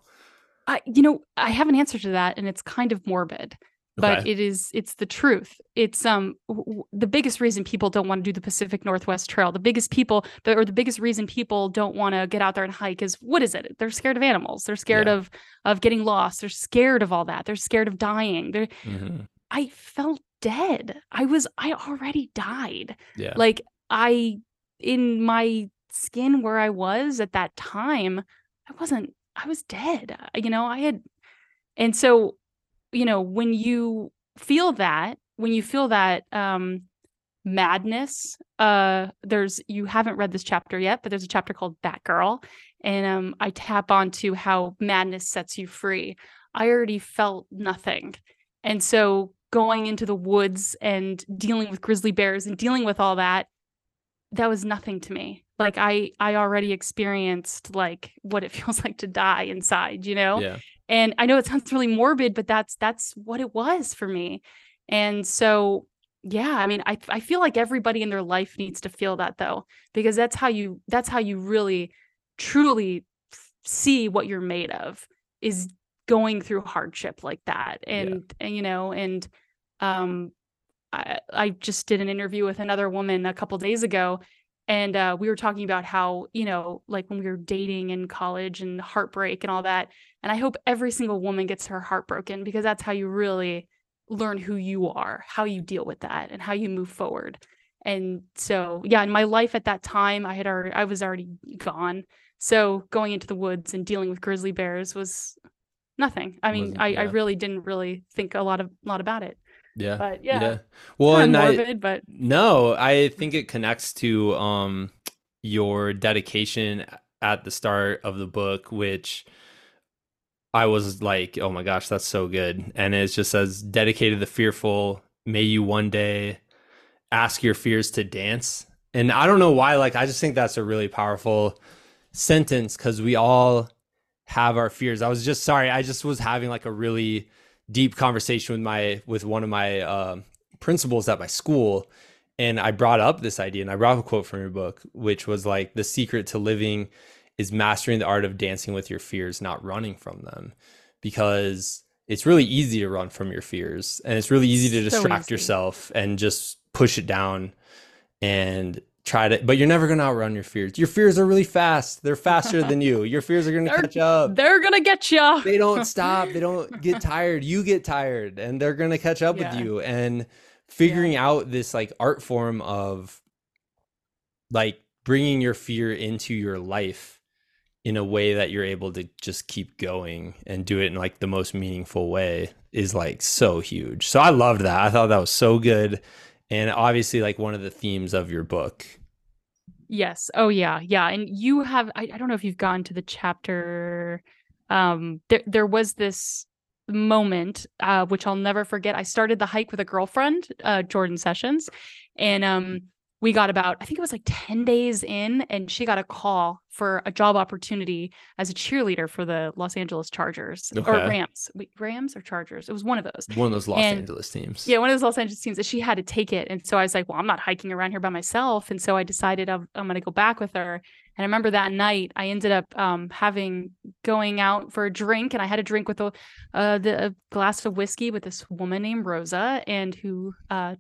i you know i have an answer to that and it's kind of morbid but okay. it is it's the truth. It's um w- the biggest reason people don't want to do the pacific northwest trail the biggest people the, or the biggest reason people don't want to get out there and hike is what is it? They're scared of animals. They're scared yeah. of of getting lost. They're scared of all that. They're scared of dying. They're mm-hmm. i felt dead. I was i already died. Yeah. Like i in my skin where i was at that time i wasn't i was dead you know i had and so you know, when you feel that, when you feel that um madness, uh there's you haven't read this chapter yet, but there's a chapter called Batgirl and um I tap onto how madness sets you free. I already felt nothing. And so going into the woods and dealing with grizzly bears and dealing with all that that was nothing to me like i i already experienced like what it feels like to die inside you know yeah. And I know it sounds really morbid, but that's that's what it was for me. And so yeah, I mean, I I feel like everybody in their life needs to feel that though, because that's how you that's how you really truly see what you're made of is going through hardship like that. And yeah. and you know, and um I, I just did an interview with another woman a couple days ago and uh, we were talking about how you know like when we were dating in college and heartbreak and all that and i hope every single woman gets her heart broken because that's how you really learn who you are how you deal with that and how you move forward. And so yeah in my life at that time i had already i was already gone. So going into the woods and dealing with grizzly bears was nothing. I mean I. I really didn't really think a lot of lot about it yeah. But yeah. yeah. Well, and morbid, I, but no, I think it connects to um your dedication at the start of the book, which I was like, oh my gosh, that's so good. And it just says, dedicated the fearful, may you one day ask your fears to dance. And I don't know why, like, I just think that's a really powerful sentence because we all have our fears. I was just sorry, I just was having like a really deep conversation with my with one of my uh, principals at my school and I brought up this idea and I brought up a quote from your book, which was like the secret to living is mastering the art of dancing with your fears, not running from them. Because it's really easy to run from your fears and it's really easy to distract so easy. yourself and just push it down and try to but you're never going to outrun your fears. Your fears are really fast. They're faster than you. Your fears are going to catch up. they're going to get you they don't stop. They don't get tired. You get tired and they're going to catch up yeah. with you. And figuring yeah. out this like art form of like bringing your fear into your life in a way that you're able to just keep going and do it in like the most meaningful way is like so huge. So I loved that. I thought that was so good and obviously like one of the themes of your book. Yes. Oh yeah. Yeah. And you have I, I don't know if you've gone to the chapter um there there was this moment uh which I'll never forget. I started the hike with a girlfriend, uh Jordan Sessions, and um we got about i think it was like 10 days in and she got a call for a job opportunity as a cheerleader for the los angeles chargers okay. or rams Wait, rams or chargers? It was one of those. One of those los and, angeles teams. yeah one of those los angeles teams that she had to take it and so i was like well i'm not hiking around here by myself and so i decided i'm, I'm going to go back with her and i remember that night i ended up um, having going out for a drink and i had a drink with a, uh, the, a glass of whiskey with this woman named rosa and who uh,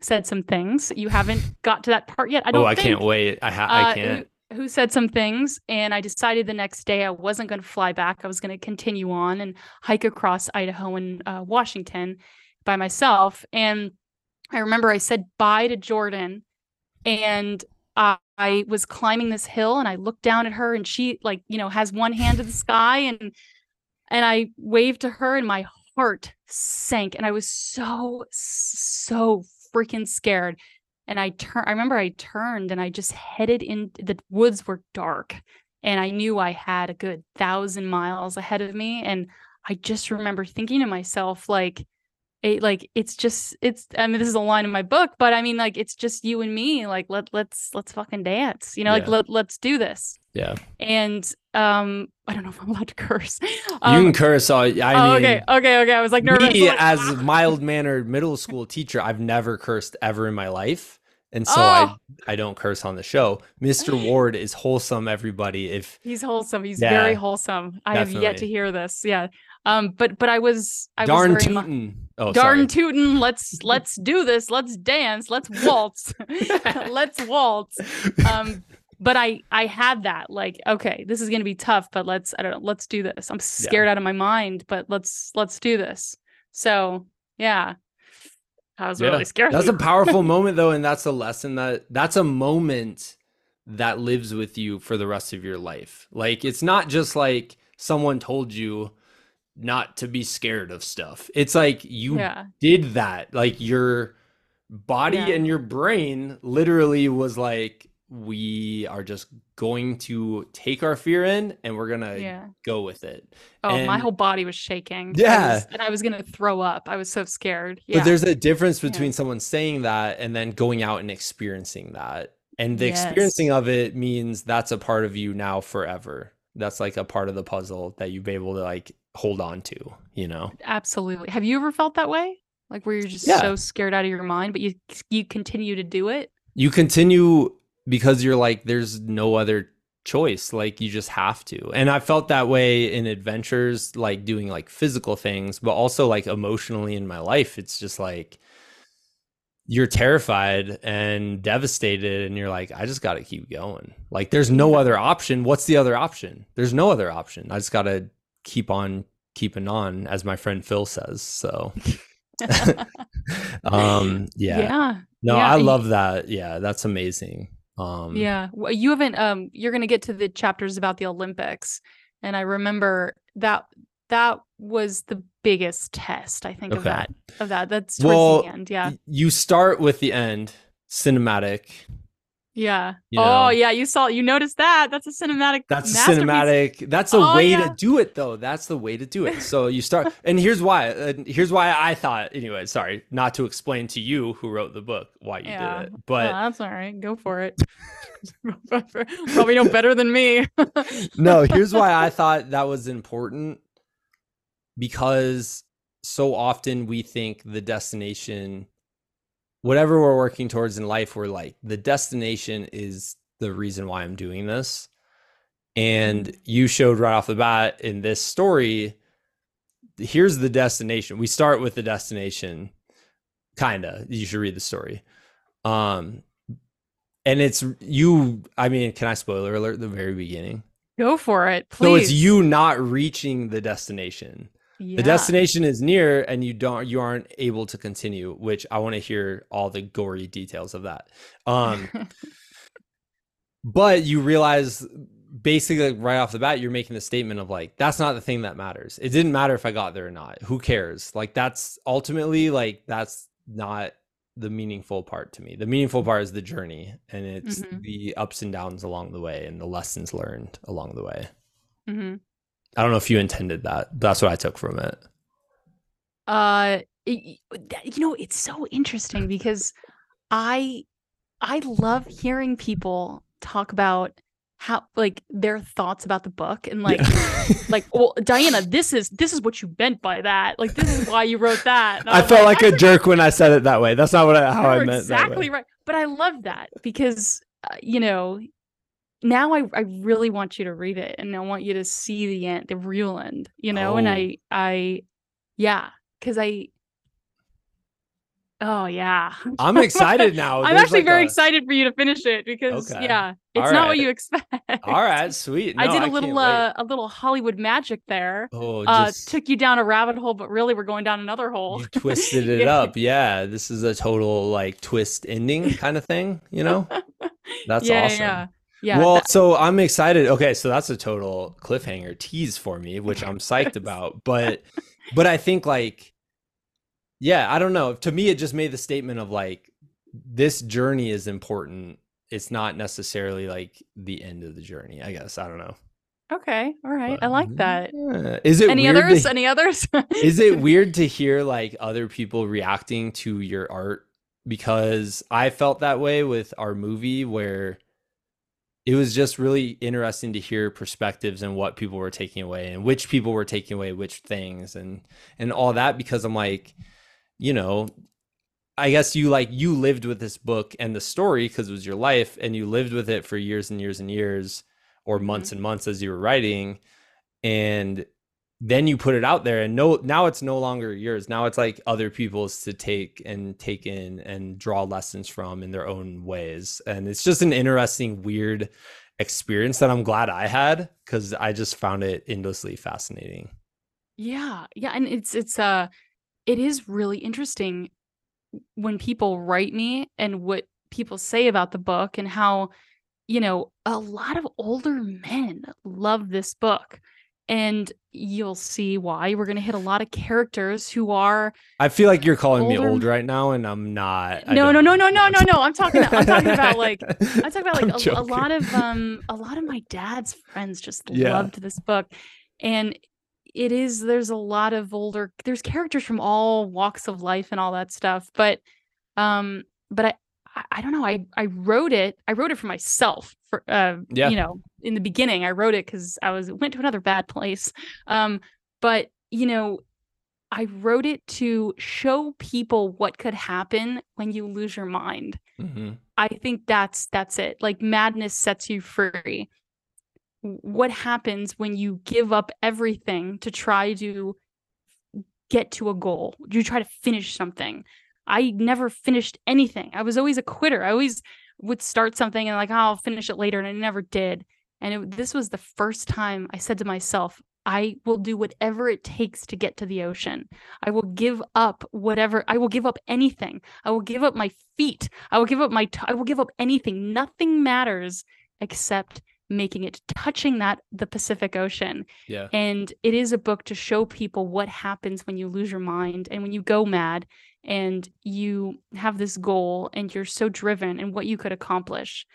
said some things. You haven't got to that part yet. I don't. Oh, I think. can't wait. I ha- I uh, can't. Who, who said some things, and I decided the next day I wasn't going to fly back. I was going to continue on and hike across Idaho and uh, Washington by myself. And I remember I said bye to Jordan, and I, I was climbing this hill, and I looked down at her, and she like you know has one hand to the sky, and and I waved to her, and my heart sank, and I was so so freaking scared. And I turn I remember I turned and I just headed in the woods were dark and I knew I had a good thousand miles ahead of me. And I just remember thinking to myself, like, it, like it's just it's i mean this is a line in my book but i mean like it's just you and me like let let's let's fucking dance you know yeah. like let, let's do this yeah and um i don't know if i'm allowed to curse um, you can curse all i oh, mean okay okay okay i was like nervous me like, as a mild mannered middle school teacher i've never cursed ever in my life and so oh. I I don't curse on the show. Mr. Ward is wholesome, everybody. If he's wholesome, he's yeah, very wholesome. I definitely. have yet to hear this. Yeah. Um, but but I was I darn was tootin'. Oh, darn tootin'. Let's let's do this. Let's dance. Let's waltz. let's waltz. Um, but I I had that like okay, this is gonna be tough, but let's I don't know. Let's do this. I'm scared yeah. out of my mind, but let's let's do this. So yeah, I was yeah. really scared. That's a powerful moment though, and that's a lesson that that's a moment that lives with you for the rest of your life. Like it's not just like someone told you not to be scared of stuff. It's like you yeah. did that. Like your body yeah. and your brain literally was like, we are just going to take our fear in and we're gonna yeah. go with it. Oh, and, my whole body was shaking. Yeah. I was, and I was gonna throw up. I was so scared. Yeah. But there's a difference between yeah. someone saying that and then going out and experiencing that. And the yes. experiencing of it means that's a part of you now forever. That's like a part of the puzzle that you've been able to like hold on to, you know? Absolutely. Have you ever felt that way? Like where you're just yeah. so scared out of your mind, but you you continue to do it? You continue because you're like there's no other choice like you just have to. And i felt that way in adventures like doing like physical things but also like emotionally in my life it's just like you're terrified and devastated and you're like i just got to keep going. Like there's no other option. What's the other option? There's no other option. I just got to keep on keeping on as my friend phil says so. Um yeah. Yeah. No yeah. i love that. Yeah that's amazing um yeah you haven't um you're gonna get to the chapters about the olympics and i remember that that was the biggest test i think okay. of that of that that's towards well, the end yeah you start with the end cinematic yeah. You know? Oh, yeah. You saw. You noticed that. That's a cinematic. That's a cinematic. That's a oh, way yeah. to do it, though. That's the way to do it. So you start, and here's why. Uh, here's why I thought. Anyway, sorry, not to explain to you who wrote the book why you yeah. did it, but oh, that's all right. Go for it. Probably know better than me. no, here's why I thought that was important because so often we think the destination whatever we're working towards in life, we're like, the destination is the reason why I'm doing this. And mm-hmm. you showed right off the bat in this story, here's the destination. We start with the destination, kind of. You should read the story. Um, and it's you. I mean, can I spoiler alert the very beginning? Go for it, please. So it's you not reaching the destination. Yeah. the destination is near and you don't you aren't able to continue which i want to hear all the gory details of that um but you realize basically right off the bat you're making the statement of like that's not the thing that matters it didn't matter if i got there or not who cares like that's ultimately like that's not the meaningful part to me the meaningful part is the journey and it's mm-hmm. the ups and downs along the way and the lessons learned along the way mm-hmm. I don't know if you intended that. That's what i took from it. Uh it, you know it's so interesting because i i love hearing people talk about how like their thoughts about the book and like yeah. like well Dyana this is this is what you meant by that. Like this is why you wrote that. I, I felt like, like a jerk when i said it that way. That's not what I, how i meant exactly right. But i love that because uh, you know now I, I really want you to read it and i want you to see the end the real end you know oh. and i i yeah because i Oh yeah. I'm excited now. I'm actually like very a... excited for you to finish it because okay. yeah, it's All not right. what you expect. All right, sweet. No, I did a little uh, a little Hollywood magic there. Oh, uh, just... uh, took you down a rabbit hole, but really we're going down another hole. You twisted it yeah. up. Yeah, this is a total like twist ending kind of thing, you know? That's yeah, awesome. Yeah. Yeah. Well, that... so I'm excited. Okay, so that's a total cliffhanger tease for me, which I'm psyched about. But but I think like yeah, I don't know. To me, it just made the statement of like, this journey is important. It's not necessarily like the end of the journey, I guess. I don't know. Okay. All right. But, I like that. Yeah. Is it any others? To, any others? is it weird to hear like other people reacting to your art? Because I felt that way with our movie where it was just really interesting to hear perspectives and what people were taking away and which people were taking away which things and and all that because I'm like you know, I guess you like you lived with this book and the story because it was your life and you lived with it for years and years and years or months mm-hmm. and months as you were writing and then you put it out there and no now it's no longer yours. Now it's like other people's to take and take in and draw lessons from in their own ways. And it's just an interesting weird experience that i'm glad i had because i just found it endlessly fascinating. Yeah yeah and it's it's uh it is really interesting when people write me and what people say about the book and how you know a lot of older men love this book and you'll see why. We're going to hit a lot of characters who are i feel like you're calling older. me old right now and i'm not. No no no no no no no. I'm talking i'm talking about like i'm talking about like a, a, lot of um a lot of my dad's friends just yeah. loved this book. And it is there's a lot of older there's characters from all walks of life and all that stuff but um but i I don't know. I I wrote it. I wrote it for myself. For uh, yeah. you know, in the beginning, I wrote it because I was went to another bad place. Um, but you know, I wrote it to show people what could happen when you lose your mind. Mm-hmm. I think that's that's it. Like madness sets you free what happens when you give up everything to try to get to a goal you try to finish something i never finished anything. I was always a quitter. I always would start something and like oh, i'll finish it later and i never did. And it, this was the first time i said to myself i will do whatever it takes to get to the ocean. I will give up whatever i will give up anything. I will give up my feet. I will give up my t- I will give up anything. Nothing matters except making it touching that the Pacific Ocean. Yeah. And it is a book to show people what happens when you lose your mind and when you go mad and you have this goal and you're so driven and what you could accomplish.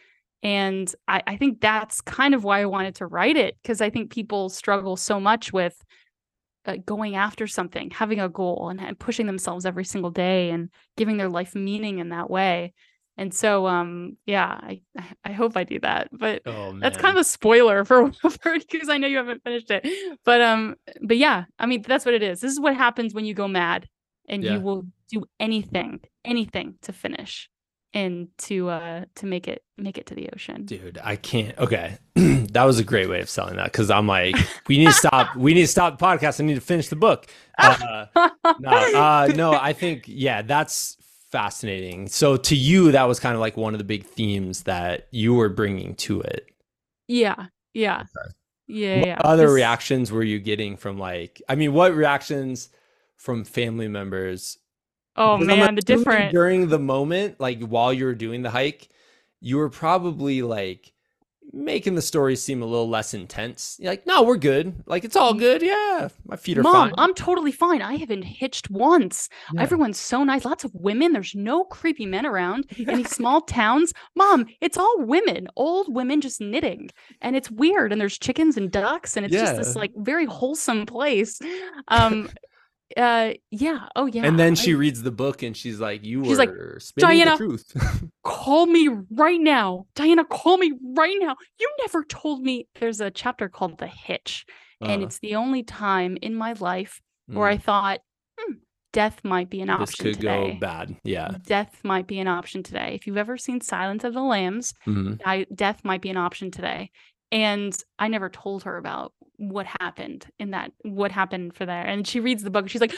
And I, I think that's kind of why I wanted to write it because I think people struggle so much with uh, going after something, having a goal, and, and pushing themselves every single day and giving their life meaning in that way. And so, um, yeah, I I hope I do that. But oh, that's kind of a spoiler for because I know you haven't finished it. But um, but yeah, I mean that's what it is. This is what happens when you go mad, and yeah. you will do anything, anything to finish and to uh to make it make it to the ocean. Dude, I can't. Okay, that was a great way of selling that because I'm like, we need to stop. we need to stop the podcast. I need to finish the book. Uh, no, uh, no, I think yeah, that's fascinating. So to you, that was kind of like one of the big themes that you were bringing to it. Yeah. Yeah. Okay. Yeah. What yeah. other reactions were you getting from like? I mean, what reactions from family members? Oh Because man, the different. during the moment, like while you were doing the hike, you were probably like making the story seem a little less intense. You're like, no, we're good. Like it's all good. Yeah, my feet are Mom, fine. I'm totally fine. I haven't hitched once. Yeah. Everyone's so nice. Lots of women. There's no creepy men around. In these small towns, mom, it's all women, old women just knitting. And it's weird. And there's chickens and ducks. And it's just this like very wholesome place. Um uh yeah. Oh yeah. and then I- she reads the book and she's like, "You She's like, were spinning "Dyana, the truth." call me right now. Dyana, call me right now. You never told me there's a chapter called The Hitch. And Uh, it's the only time in my life where mm, I thought, hmm, death might be an option. this option could today. go bad. Yeah. Death might be an option today. If you've ever seen Silence of the Lambs, Mhm. I, death might be an option today. And I never told her about what happened in that, what happened for there. And she reads the book she's like,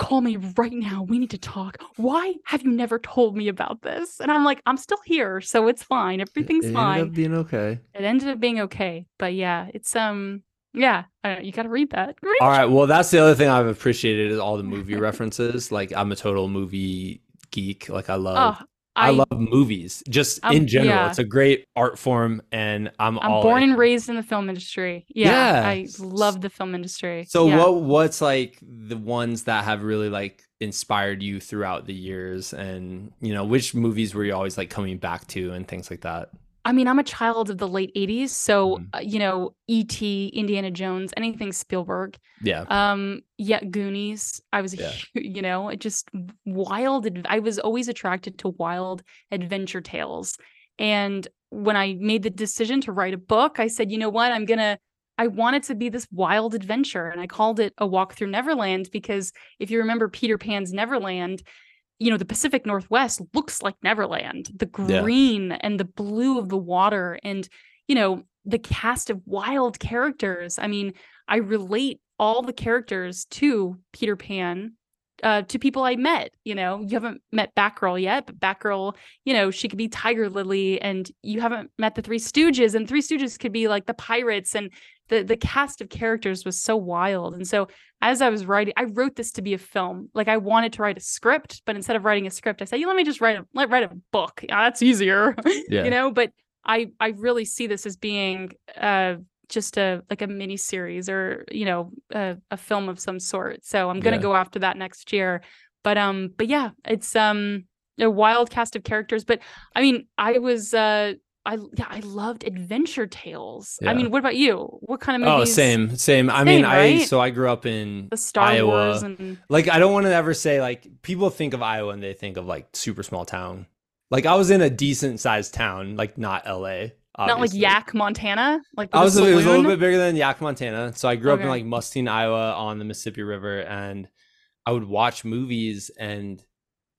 call me right now. We need to talk. Why have you never told me about this? And I'm like, I'm still here. So it's fine. Everything's fine. it fine. ended up being okay. it ended up being okay. But yeah, it's, um, yeah, I don't know, you got to read that. Read All right. Well, that's the other thing I've appreciated is all the movie references. Like I'm a total movie geek. Like I love Oh, I, I, love movies just I'm- in general. yeah. It's a great art form and I'm, I'm all born in. and raised in the film industry. Yeah, Yeah. I love the film industry. So yeah. what what's like the ones that have really like inspired you throughout the years and you know which movies were you always like coming back to and things like that? I mean, I'm a child of the late 80s, so Mhm. uh, you know, E.T., Indiana Jones, anything Spielberg. Yeah. Um, yeah, Goonies. I was, Yeah. you know, it just wild. I was always attracted to wild adventure tales. And when I made the decision to write a book, I said, you know what, I'm gonna. I wanted to be this wild adventure, and I called it a walk through Neverland because if you remember Peter Pan's Neverland, you know the Pacific Northwest looks like Neverland. The Yeah. green and the blue of the water, and you know the cast of wild characters. I mean, I relate all the characters to Peter Pan, uh, to people I met. You know, you haven't met Batgirl yet, but Batgirl, you know, she could be Tiger Lily, and you haven't met the Three Stooges, and Three Stooges could be like the pirates, and the the cast of characters was so wild. And so as I was writing, I wrote this to be a film. Like I wanted to write a script, but instead of writing a script, I said, "Yeah, let me just write a let write a book. Yeah, that's easier." Yeah. you know, but I I really see this as being uh just a like a mini series or you know a, a film of some sort. So I'm gonna Yeah. go after that next year. But um, but yeah, it's um a wild cast of characters. But I mean, I was uh. I yeah, I loved adventure tales. I mean, what about you? What kind of Oh, movies? same, same. I mean, Same, I so I grew up in The Star Iowa. Wars and like I don't want to ever say like people think of Iowa and they think of like super small town. Like I was in a decent sized town, like not LA. Not like. Yaak, Montana. Like I was a it was a little bit bigger than Yaak, Montana. So I grew up in like Muscatine, Iowa, on the Mississippi River, and I would watch movies, and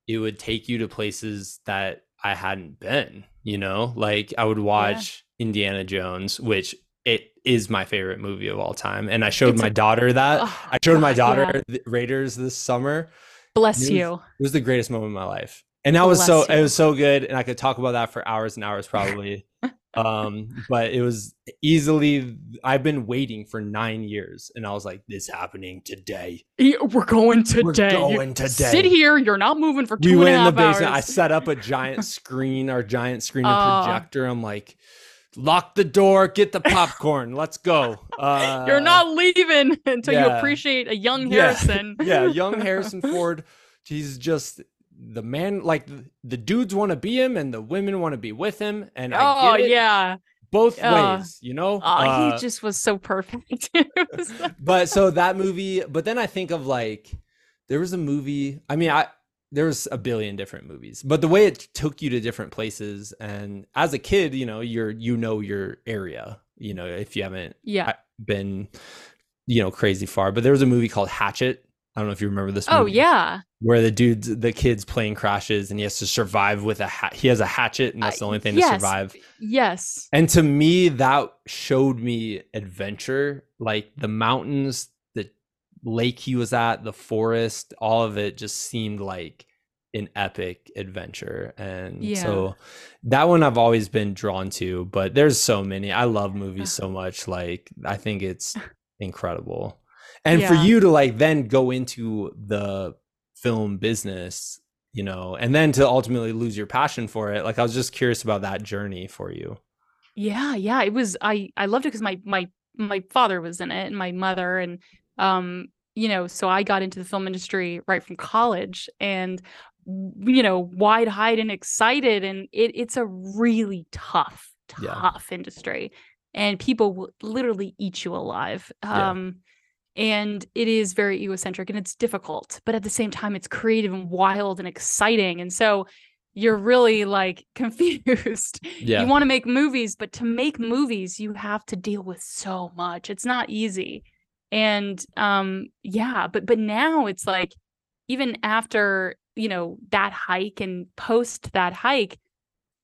it would take you to places that I hadn't been. You know, like I would watch Indiana Jones, which it is my favorite movie of all time, and I showed It's my a- daughter that. Oh, I showed my yeah. daughter the Raiders this summer. Bless It was- you. It was the greatest moment of my life. And that was so you. it was so good and I could talk about that for hours and hours probably. um but it was easily I've been waiting for 9 years and I was like this happening today. We're going today. We're going today. Sit here. You're not moving for two we and a went in the basement. I set up a giant screen our giant screen and Oh. projector. I'm like lock the door, get the popcorn. Let's go. Uh You're not leaving until you appreciate a young Yeah. Harrison. yeah, young Harrison Ford. He's just the man. Like the dudes want to be him, and the women want to be with him. And oh yeah. both Uh, ways, you know. Oh, Uh, he just was so perfect. Was but so that movie. But then I think of like there was a movie. I mean, I there was a billion different movies, but the way it took you to different places, and as a kid, you know, you're you know your area. You know, if you haven't yeah. been, you know, crazy far. But there was a movie called Hatchet. I don't know if you remember this. Oh movie. yeah. where the dude's the kid's plane crashes and he has to survive with a hat. He has a hatchet and that's the Uh, only thing yes. to survive. Yes. And to me, that showed me adventure, like the mountains, the lake he was at, the forest, all of it just seemed like an epic adventure and yeah. so that one i've always been drawn to but there's so many i love movies so much like i think it's incredible and yeah. for you to like then go into the film business you know and then to ultimately lose your passion for it like i was just curious about that journey for you yeah yeah it was i i loved it because my my my father was in it and my mother and um you know so i got into the film industry right from college and you know wide-eyed and excited and it, it's a really tough tough yeah. industry and people will literally eat you alive um and it is very egocentric and it's difficult but at the same time it's creative and wild and exciting and so you're really like confused. Yeah. you want to make movies but to make movies you have to deal with so much. It's not easy. And um yeah but but now it's like even after you know that hike and post that hike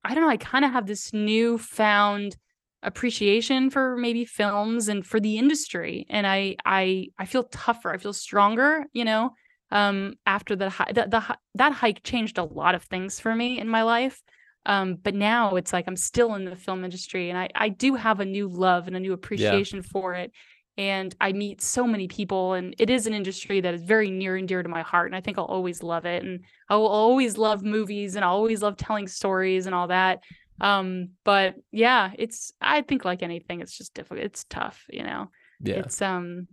i don't know i kind of have this newfound appreciation for maybe films and for the industry and i i i feel tougher i feel stronger you know um after the, the, the that hike changed a lot of things for me in my life um but now it's like i'm still in the film industry and i i do have a new love and a new appreciation yeah. for it and i meet so many people and it is an industry that is very near and dear to my heart and i think i'll always love it and i will always love movies and i always love telling stories and all that um but yeah it's i think like anything it's just difficult it's tough you know? Yeah. It's um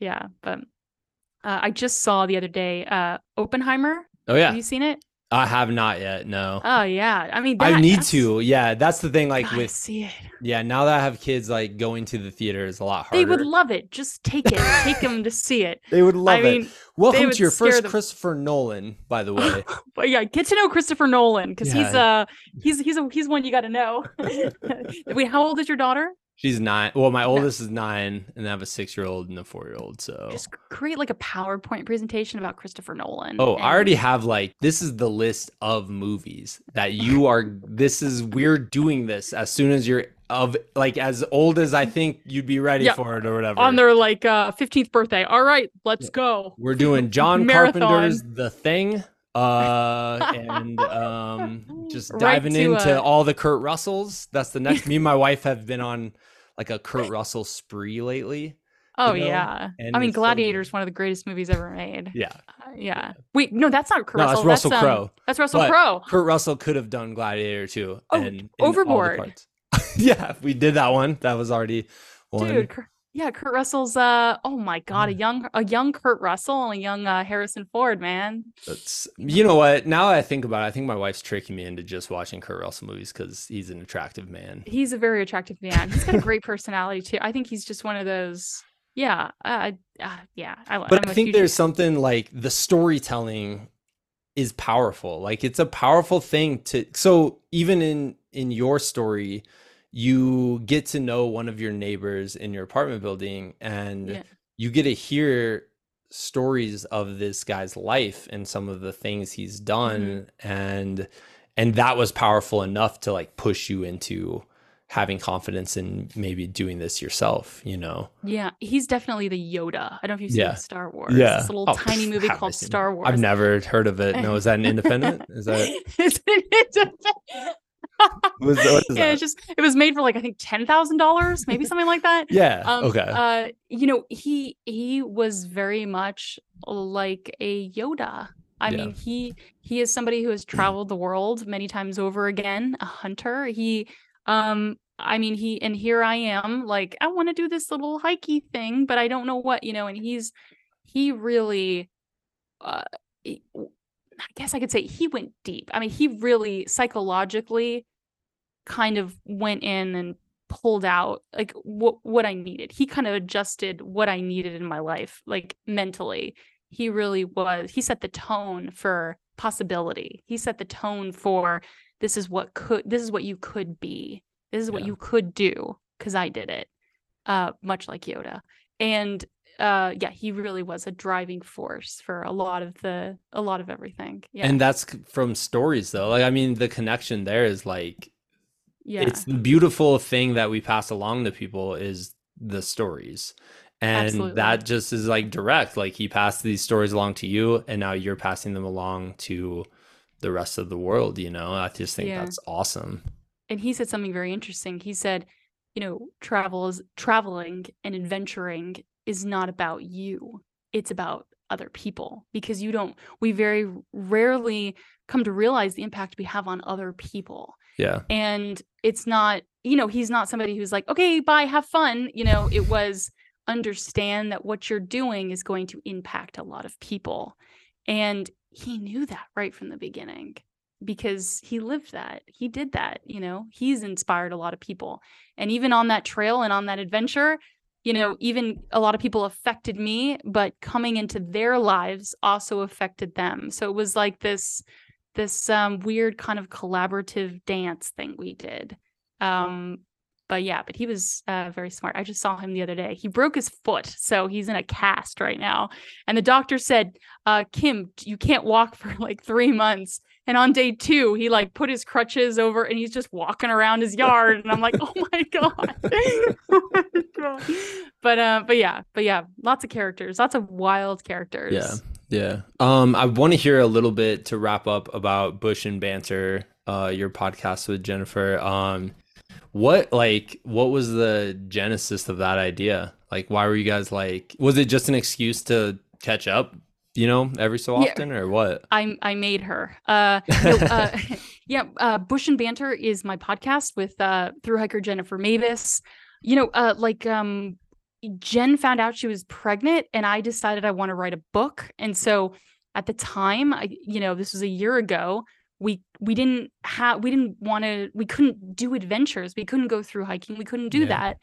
yeah but uh, i just saw the other day uh oppenheimer. Oh yeah. Have you seen it I have not yet. No. Oh yeah. I mean, that, I need to. Yeah, that's the thing. Like with see it. Yeah, now that I have kids, like going to the theater is a lot harder. They would love it. Just take it. take them to see it. They would love I it. Mean, Welcome to your first them. Christopher Nolan, by the way. but yeah, get to know Christopher Nolan because yeah. he's uh he's he's a, he's one you got to know. Wait, how old is your daughter? She's nine. Well, my oldest is nine, and I have a six-year-old and a four-year-old. So just create like a PowerPoint presentation about Christopher Nolan. Oh, and... I already have like this is the list of movies that you are. this is we're doing this as soon as you're of like as old as I think you'd be ready yeah. for it or whatever. On their like uh 15th birthday. All right, let's go. We're doing John Carpenter's The Thing uh and um just diving right into a... all the Kurt Russells. That's the next me and my wife have been on like a Kurt Russell spree lately. Oh you know? yeah, and I mean Gladiator is one of the greatest movies ever made. Yeah, uh, yeah. Wait, no, that's not Kurt no, Russell. That's Russell that's, Crowe. Um, that's Russell Crowe. Kurt Russell could have done Gladiator too. Oh, and, Overboard. yeah, we did that one. That was already one. Dude, yeah, Kurt Russell's uh oh my god, a young a young Kurt Russell and a young uh, Harrison Ford, man. That's you know what? Now I think about it, I think my wife's tricking me into just watching Kurt Russell movies because he's an attractive man. He's a very attractive man. He's got a great personality too. I think he's just one of those. Yeah, uh, uh yeah. I, but I'm i think there's something like the storytelling is powerful. Like it's a powerful thing to. So even in in your story you get to know one of your neighbors in your apartment building and yeah. you get to hear stories of this guy's life and some of the things he's done mm-hmm. and and that was powerful enough to like push you into having confidence in maybe doing this yourself, you know? Yeah, he's definitely the Yoda. I don't know if you've seen yeah. Star Wars. Yeah. This little oh, tiny movie called Star Wars. I've never heard of it. No, is that an independent? Is that it's an independent was, yeah, it's just it was made for like I think ten thousand dollars, maybe something like that. Yeah. Um, okay. Uh, you know, he he was very much like a Yoda. I yeah. mean, he he is somebody who has traveled the world many times over again, a hunter. He um I mean, he and here I am, like, I want to do this little hikey thing, but I don't know what, you know, and he's he really uh I guess I could say he went deep. I mean, he really psychologically kind of went in and pulled out like what what I needed. He kind of adjusted what I needed in my life, like mentally. He really was. He set the tone for possibility. He set the tone for this is what could this is what you could be. This is what you could do because I did it. Uh much like Yoda. And uh yeah he really was a driving force for a lot of the a lot of everything yeah and that's from stories though like i mean the connection there is like yeah it's the beautiful thing that we pass along to people is the stories and Absolutely. that just is like direct like he passed these stories along to you and now you're passing them along to the rest of the world, you know. I just think yeah. that's awesome. And he said something very interesting. He said, you know, travel is traveling and adventuring is not about you. It's about other people because you don't we very rarely come to realize the impact we have on other people. Yeah. And it's not, you know, he's not somebody who's like, okay, bye, have fun. You know, it was understand that what you're doing is going to impact a lot of people. And he knew that right from the beginning because he lived that. He did that, you know. He's inspired a lot of people. And even on that trail and on that adventure, you know, even a lot of people affected me, but coming into their lives also affected them. So it was like this this um, weird kind of collaborative dance thing we did. Um, but yeah, but he was uh, very smart. I just saw him the other day. He broke his foot, so he's in a cast right now. And the doctor said, uh, "Kim, you can't walk for like three months." And on day two, he like put his crutches over and he's just walking around his yard. And I'm like, "Oh my god!" oh god. But uh, but yeah, but yeah, lots of characters, lots of wild characters. Yeah. Yeah. Um, I want to hear a little bit to wrap up about Bush and Banter, uh, your podcast with Jennifer. Um, what like what was the genesis of that idea? Like, why were you guys like? Was it just an excuse to catch up? You know, every so often, yeah. or what? I I made her. Uh, no, uh yeah. Uh, Bush and Banter is my podcast with uh through hiker Jennifer Mavis. You know, uh, like um Jen found out she was pregnant and I decided I want to write a book. And so at the time, I you know, this was a year ago, we we didn't have we didn't want to we couldn't do adventures. We couldn't go through hiking. We couldn't do yeah. that.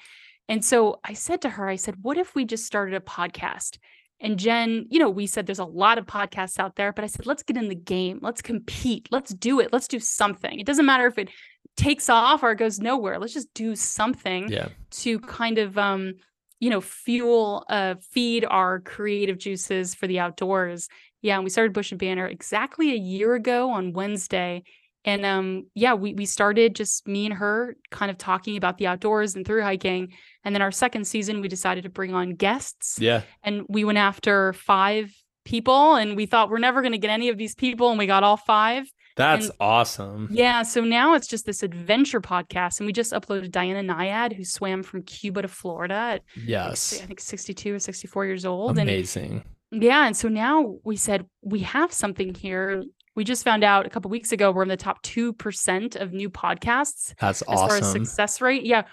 And so I said to her, I said, "What if we just started a podcast?" And Jen, you know, we said there's a lot of podcasts out there, but I said, let's get in the game. Let's compete. Let's do it. Let's do something. It doesn't matter if it takes off or it goes nowhere. Let's just do something yeah. to kind of um you know, fuel, uh, feed our creative juices for the outdoors. Yeah, and we started Bush and Banter exactly a year ago on Wednesday. And um, yeah, we we started just me and her kind of talking about the outdoors and through hiking. And then our second season, we decided to bring on guests. Yeah. And we went after five people and we thought we're never going to get any of these people and we got all five that's and, awesome. Yeah. So now it's just this adventure podcast. And we just uploaded Diana Nyad, who swam from Cuba to Florida at, yes. I think 62 or 64 years old. Amazing. And, yeah. And so now we said, we have something here. We just found out a couple weeks ago we're in the top 2% of new podcasts. That's awesome. As far as success rate. Yeah.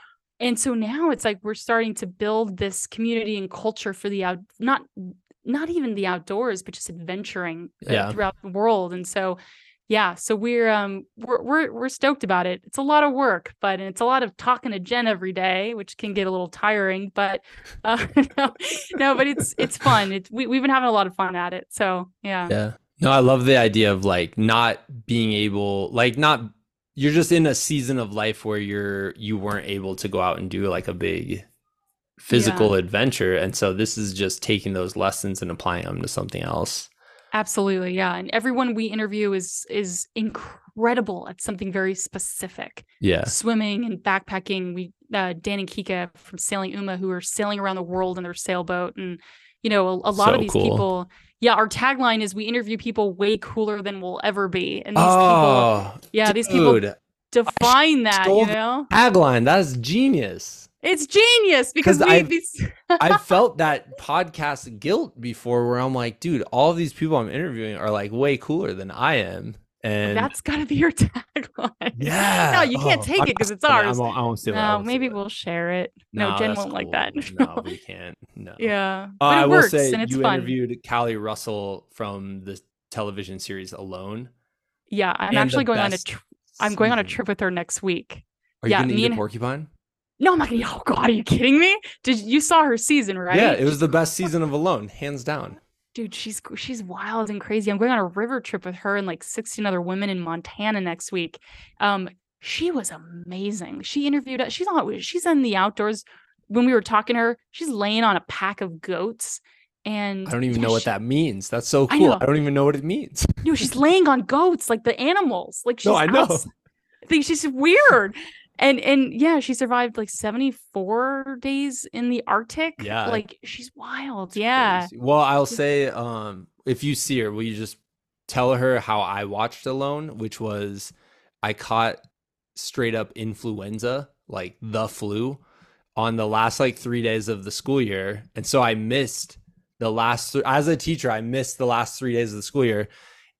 And so now it's like we're starting to build this community and culture for the out, not not even the outdoors, but just adventuring uh, yeah. throughout the world. And so yeah so we're um we're, we're we're stoked about it. It's a lot of work but it's a lot of talking to jen every day which can get a little tiring but uh, no, no but it's it's fun. It's we, we've been having a lot of fun at it so yeah. Yeah. No i love the idea of like not being able like not you're just in a season of life where you're you weren't able to go out and do like a big physical yeah. adventure and so this is just taking those lessons and applying them to something else Absolutely, yeah. And everyone we interview is is incredible at something very specific. Yeah. Swimming and backpacking. We uh, Dan and Kika from Sailing Uma who are sailing around the world in their sailboat and you know, a, a lot so of these cool. people yeah, our tagline is we interview people way cooler than we'll ever be. And these oh, people Yeah, dude. these people define that, you know? Tagline, that's genius. It's genius because I've, I felt that podcast guilt before where I'm like, dude, all these people I'm interviewing are like way cooler than I am. And that's got to be your tagline. Yeah. no, you can't oh, take it because it's ours. I won't, I won't steal no, it. maybe we'll share it. No, no Jen won't cool. like that. no, we can't. No. Yeah. Uh, I will say you fun. interviewed Callie Russell from the television series Alone. Yeah, I'm actually going on a. Tr- I'm going on a trip with her next week. Are yeah, you going to eat a porcupine? No, I'm not gonna. Oh God, are you kidding me? Did you saw her season right? Yeah, it was the best season of Alone, hands down. Dude, she's she's wild and crazy. I'm going on a river trip with her and like 16 other women in Montana next week. Um, she was amazing. She interviewed us. She's on. She's in the outdoors. When we were talking to her, she's laying on a pack of goats. And I don't even know what that means. That's so cool. I, I, don't even know what it means. No, she's laying on goats, like the animals. Like she's no, I know. I think she's weird and and yeah she survived like 74 days in the arctic yeah like she's wild yeah crazy. well i'll say um if you see her will you just tell her how I watched Alone, which was I caught straight up influenza, like the flu, on the last like three days of the school year. And so I missed the last, th- as a teacher, I missed the last three days of the school year.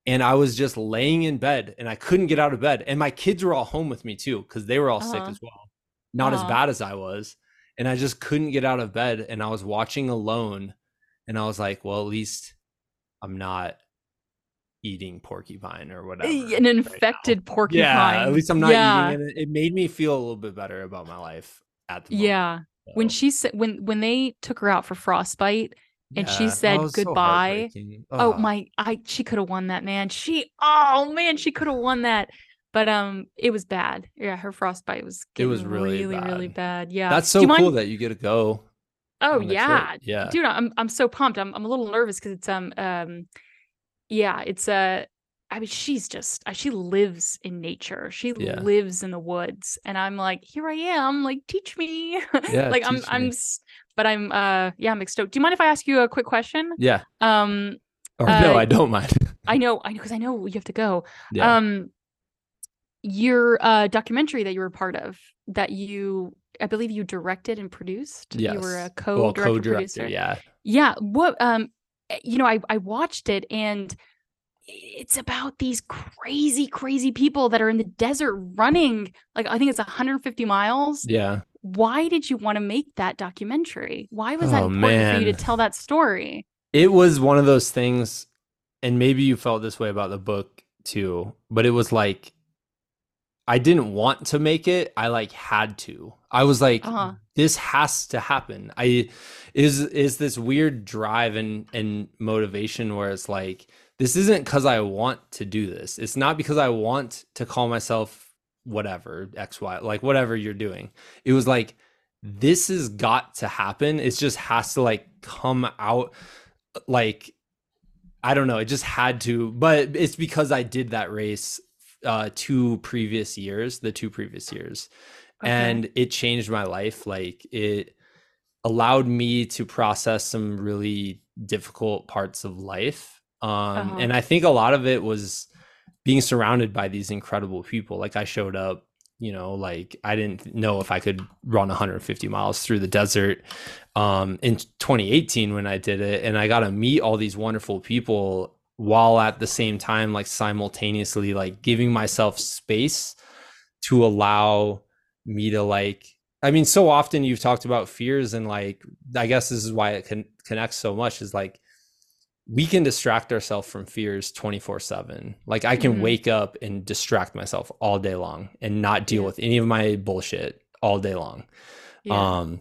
And I was just laying in bed and I couldn't get out of bed. And my kids were all home with me too, because they were all uh-huh. sick as well. Not uh-huh. as bad as I was. And I just couldn't get out of bed. And I was watching alone. And I was like, well, at least I'm not eating porcupine or whatever. An infected right porcupine. Yeah, at least I'm not yeah. eating it. It made me feel a little bit better about my life at the moment. Yeah. So. When she said when when they took her out for frostbite and yeah, she said goodbye. So oh my I she could have won that man. She oh man, she could have won that. But um it was bad. Yeah, her frostbite was it was really really bad. really bad. Yeah. That's so cool that you get to go. Oh yeah. Trip. Yeah. Dude, I'm I'm so pumped. I'm I'm a little nervous cuz it's um um yeah, it's a I mean, she's just uh, she lives in nature. She yeah. lives in the woods, and I'm like, here I am, like teach me. Yeah, like I'm, me. I'm, but I'm, uh, yeah, I'm stoked. Do you mind if I ask you a quick question? Yeah. Um. Or uh, no, I don't mind. I know, I know, because I know you have to go. Yeah. Um. Your uh documentary that you were part of, that you, I believe you directed and produced. Yes. You were a co-director, well, co-director producer. Yeah. Yeah. What? Um. Eh, you know, I I watched it and it's about these crazy, crazy people that are in the desert running. Like I think it's 150 miles. Yeah. Why did you want to make that documentary? Why was that oh, important man. for you to tell that story? It was one of those things, and maybe you felt this way about the book too, but it was like I didn't want to make it. I like had to. I was like, uh-huh. this has to happen. I is is this weird drive and and motivation where it's like this isn't because I want to do this. It's not because I want to call myself whatever, XY, like whatever you're doing. It was like, this has got to happen. It just has to like come out like, I don't know. It just had to, but it's because I did that race uh two previous years, the two previous years. Okay. And it changed my life. Like it allowed me to process some really difficult parts of life um, uh-huh. And I think a lot of it was being surrounded by these incredible people. Like I showed up, you know, like I didn't know if I could run 150 miles through the desert um, in 2018 when I did it. And I got to meet all these wonderful people while at the same time, like simultaneously, like giving myself space to allow me to like I mean, so often you've talked about fears, and like, I guess this is why it connects so much. Is like, we can distract ourselves from fears 24 7 like i can mm-hmm. wake up and distract myself all day long and not deal yeah. with any of my bullshit all day long yeah. um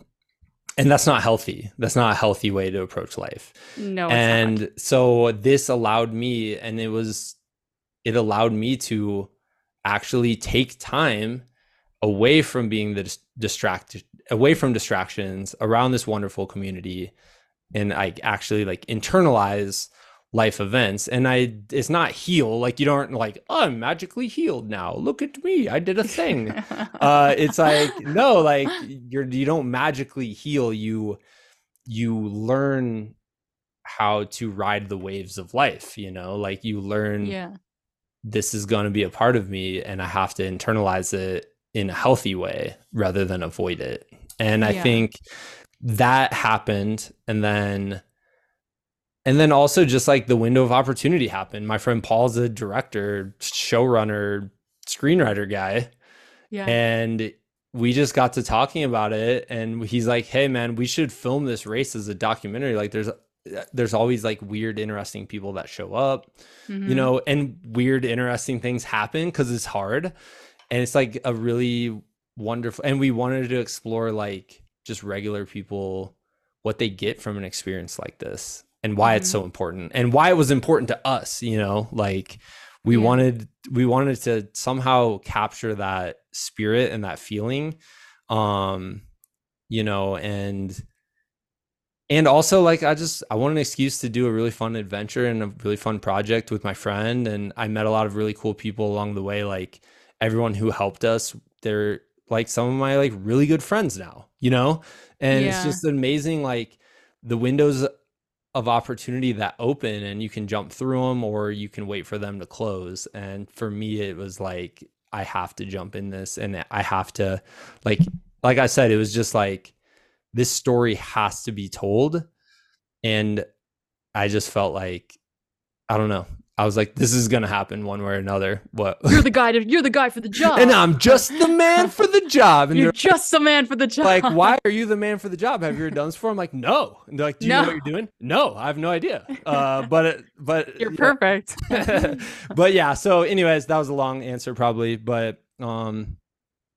and that's not healthy that's not a healthy way to approach life no and not. so this allowed me and it was it allowed me to actually take time away from being the distracted away from distractions around this wonderful community and I actually like internalize life events and I it's not heal like you don't like oh, I'm magically healed now. Look at me. I did a thing. Uh it's like no like you're you don't magically heal. You you learn how to ride the waves of life you know? Like you learn yeah. This is going to be a part of me and I have to internalize it in a healthy way rather than avoid it. And I yeah. think that happened and then and then also just like the window of opportunity happened. My friend paul's a director showrunner screenwriter guy yeah. and we just got to talking about it and he's like hey man we should film this race as a documentary. Like there's there's always like weird interesting people that show up mm-hmm. you know and weird interesting things happen because it's hard and it's like a really wonderful and we wanted to explore like just regular people what they get from an experience like this and why mm-hmm. it's so important and why it was important to us you know like we yeah. wanted we wanted to somehow capture that spirit and that feeling um you know and and also like i just i want an excuse to do a really fun adventure and a really fun project with my friend and i met a lot of really cool people along the way like everyone who helped us they're like some of my like really good friends now, you know? And yeah. it's just amazing like the windows of opportunity that open and you can jump through them or you can wait for them to close. And for me, it was like, I have to jump in this and I have to, like, like I said, it was just like, this story has to be told. And I just felt like, I don't know. I was like, this is gonna happen one way or another. What? You're the guy. To, you're the guy for the job, and I'm just the man for the job. And you're just the man for the job. Like, why are you the man for the job? Have you ever done this before? I'm like, no. And they're like, do you no. know what you're doing? No, I have no idea. Uh, but but you're perfect. but yeah. So, anyways, that was a long answer probably, but um,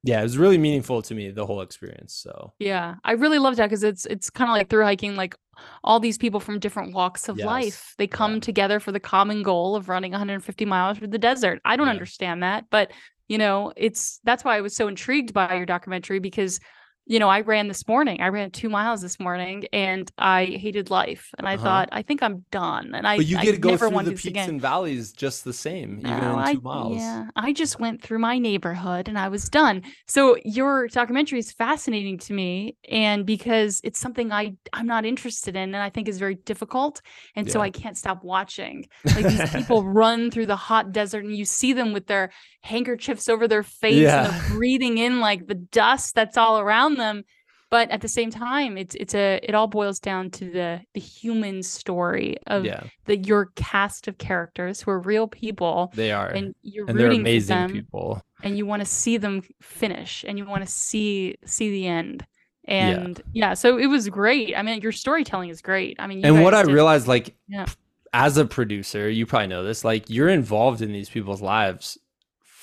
yeah, it was really meaningful to me the whole experience. So yeah, I really loved that because it's it's kind of like through hiking, like all these people from different walks of yes. life they come yeah. together for the common goal of running 150 miles through the desert. I don't yeah. understand that, but you know, it's that's why I was so intrigued by your documentary because you know, I ran this morning. I ran two miles this morning, and I hated life. And I uh-huh. thought, I think I'm done. And I, but you get to go through the peaks again. and valleys just the same, even in two I, miles. Yeah, I just went through my neighborhood and I was done. So your documentary is fascinating to me, and because it's something I I'm not interested in, and I think is very difficult, and yeah. so I can't stop watching. Like these people run through the hot desert, and you see them with their handkerchiefs over their face yeah. and they're breathing in like the dust that's all around them but at the same time it's it's a it all boils down to the the human story of yeah. the your cast of characters who are real people they are and you're and rooting they're amazing for them, people and you want to see them finish and you want to see see the end and yeah. yeah. so it was great i mean your storytelling is great i mean and what i did, realized like yeah. as a producer you probably know this like you're involved in these people's lives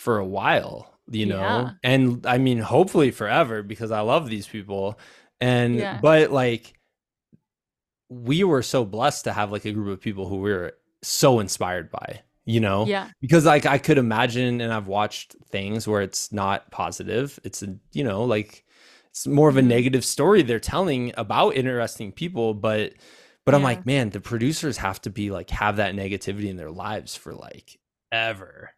for a while, you know, yeah. and I mean, hopefully forever because I love these people. And, yeah. but like, we were so blessed to have like a group of people who we were so inspired by, you know? Yeah. Because like I could imagine, and I've watched things where it's not positive. It's, a, you know, like, it's more of a mm-hmm. negative story they're telling about interesting people, but but yeah. I'm like, man, the producers have to be like have that negativity in their lives for like ever.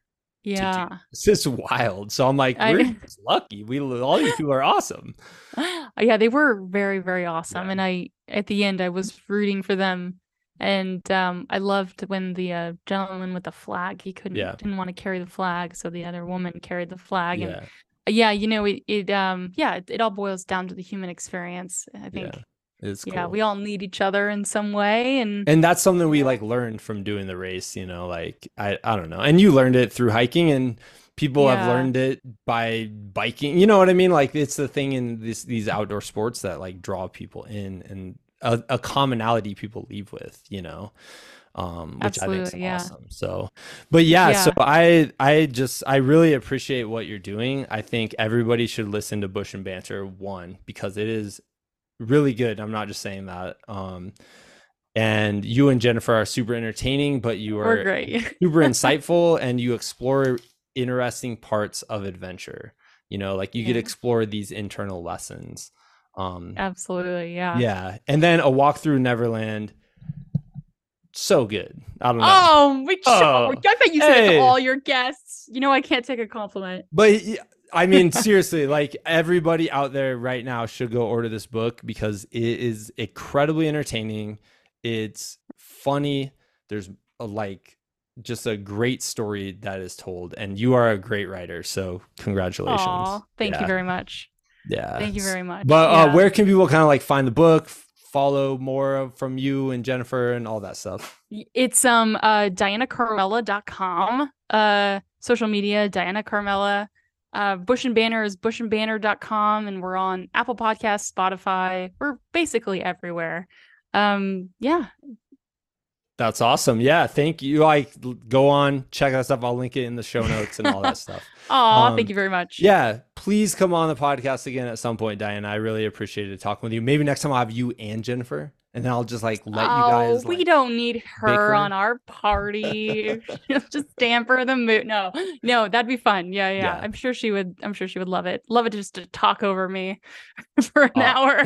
Yeah. It's just wild. So I'm like, we're I, lucky. We all these people are awesome. Yeah, they were very, very awesome. Yeah. And I at the end I was rooting for them. And um I loved when the uh, gentleman with the flag, he couldn't yeah. didn't want to carry the flag, so the other woman carried the flag. And yeah, yeah you know, it it um yeah, it, it all boils down to the human experience. I think yeah. It's yeah, we all need each other in some way, and and that's something we like learned from doing the race. You know, like I I don't know, and you learned it through hiking, and people yeah. have learned it by biking. You know what I mean? Like it's the thing in this these outdoor sports that like draw people in, and a, a commonality people leave with. You know. Um, which Absolutely, I think is yeah. awesome. So, but yeah, yeah, so I, I just, I really appreciate what you're doing. I think everybody should listen to Bush and Banter one because it is really good. I'm not just saying that. Um, and you and Jennifer are super entertaining, but you are super insightful and you explore interesting parts of adventure. You know, like you yeah. could explore these internal lessons. Um, Absolutely, yeah. Yeah, and then a walk through Neverland. So good. I don't know. Oh, we oh, I bet you said hey. it to all your guests. You know, I can't take a compliment. But I mean, seriously, like everybody out there right now should go order this book because it is incredibly entertaining. It's funny. There's a, like just a great story that is told, and you are a great writer. So congratulations! Aww, thank yeah. you very much. Yeah, thank you very much. But uh, yeah. uh, where can people kind of like find the book? Follow more from you and Jennifer and all that stuff. It's um uh dyanacarmella.com. Uh social media, Dyana Carmella uh, Bush and Banter is bushandbanter.com and we're on Apple Podcasts, Spotify. We're basically everywhere. Um, yeah. That's awesome. Yeah. Thank you. I go on, check that stuff. I'll link it in the show notes and all that stuff. Oh, um, thank you very much. Yeah. Please come on the podcast again at some point, Diane. I really appreciated talking with you. Maybe next time I'll have you and Jennifer and then I'll just like let oh, you guys. we like, don't need her, her, on our party. just damper the mood. No, no, that'd be fun. Yeah, yeah, yeah, I'm sure she would. I'm sure she would love it. Love it just to talk over me for an oh. hour.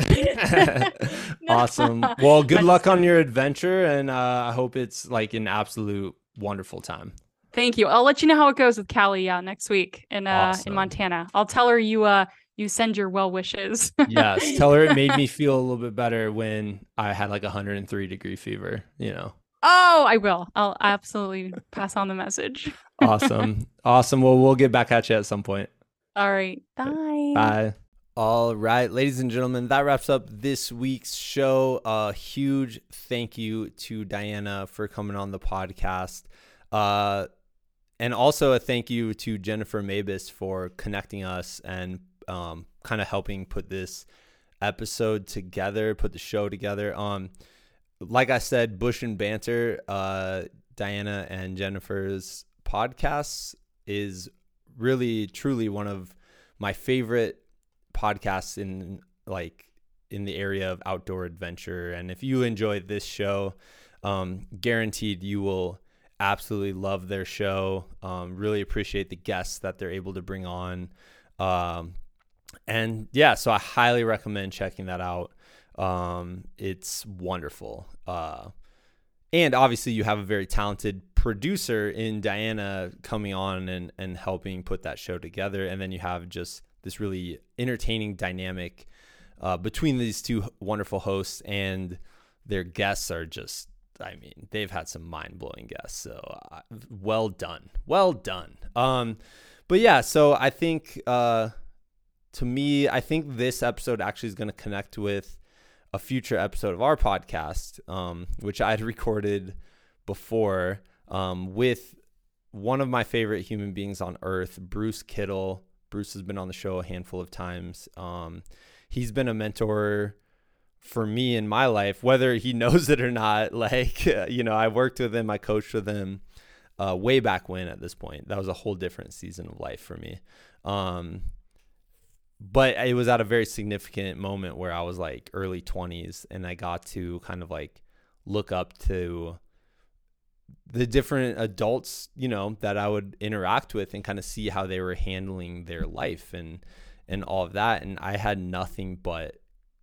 awesome. Well, good luck on your adventure, and uh, I hope it's like an absolute wonderful time. Thank you. I'll let you know how it goes with Callie. Yeah, next week in uh awesome. in Montana. I'll tell her you uh you send your well wishes. yes, tell her it made me feel a little bit better when I had like 103 degree fever. You know. Oh, I will. I'll absolutely pass on the message. awesome, awesome. Well, we'll get back at you at some point. All right. Bye. Bye. All right, ladies and gentlemen, that wraps up this week's show. A huge thank you to Dyana for coming on the podcast. Uh, and also a thank you to Jennifer Mabus for connecting us and um, kind of helping put this episode together, put the show together. Um, like I said, Bush and Banter, uh, Dyana and Jennifer's podcasts is really, truly one of my favorite podcasts in like in the area of outdoor adventure. And if you enjoy this show, um, guaranteed you will absolutely love their show. Um, really appreciate the guests that they're able to bring on. Um, and yeah, so I highly recommend checking that out. Um, it's wonderful. Uh, and obviously, you have a very talented producer in Dyana coming on and, and helping put that show together. And then you have just this really entertaining dynamic uh, between these two wonderful hosts and their guests are just I mean, they've had some mind blowing guests. So uh, well done. Well done. Um, but yeah, so I think uh, to me, I think this episode actually is going to connect with a future episode of our podcast, um, which I had recorded before um, with one of my favorite human beings on earth, Bruce Kittle. Bruce has been on the show a handful of times. Um, he's been a mentor for me in my life, whether he knows it or not. Like, you know, I worked with him, I coached with him uh, way back when at this point. That was a whole different season of life for me. Um, but it was at a very significant moment where I was like early 20s and I got to kind of like look up to the different adults, you know, that I would interact with and kind of see how they were handling their life and and all of that. And I had nothing but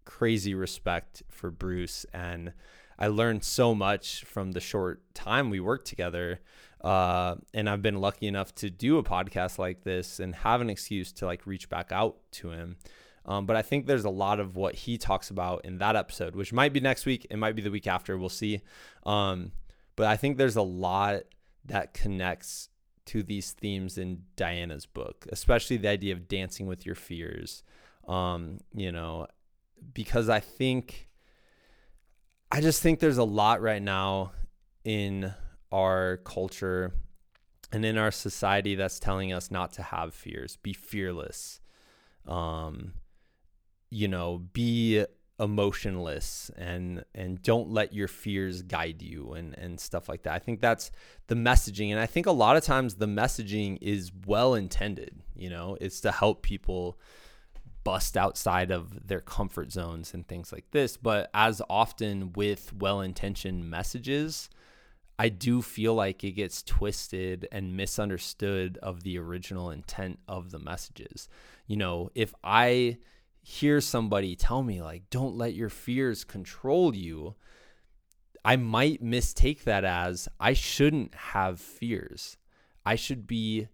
crazy respect for Bruce and I learned so much from the short time we worked together. Uh, and I've been lucky enough to do a podcast like this and have an excuse to like reach back out to him. Um, but I think there's a lot of what he talks about in that episode, which might be next week. It might be the week after. We'll see. Um, but I think there's a lot that connects to these themes in Dyana's book, especially the idea of dancing with your fears. Um, you know, because I think, I just think there's a lot right now in our culture and in our society that's telling us not to have fears, be fearless. Um, you know, be emotionless and and don't let your fears guide you and and stuff like that. I think that's the messaging and I think a lot of times the messaging is well intended, you know, it's to help people bust outside of their comfort zones and things like this, but as often with well-intentioned messages, I do feel like it gets twisted and misunderstood of the original intent of the messages. You know, if I hear somebody tell me like don't let your fears control you i might mistake that as i shouldn't have fears i should be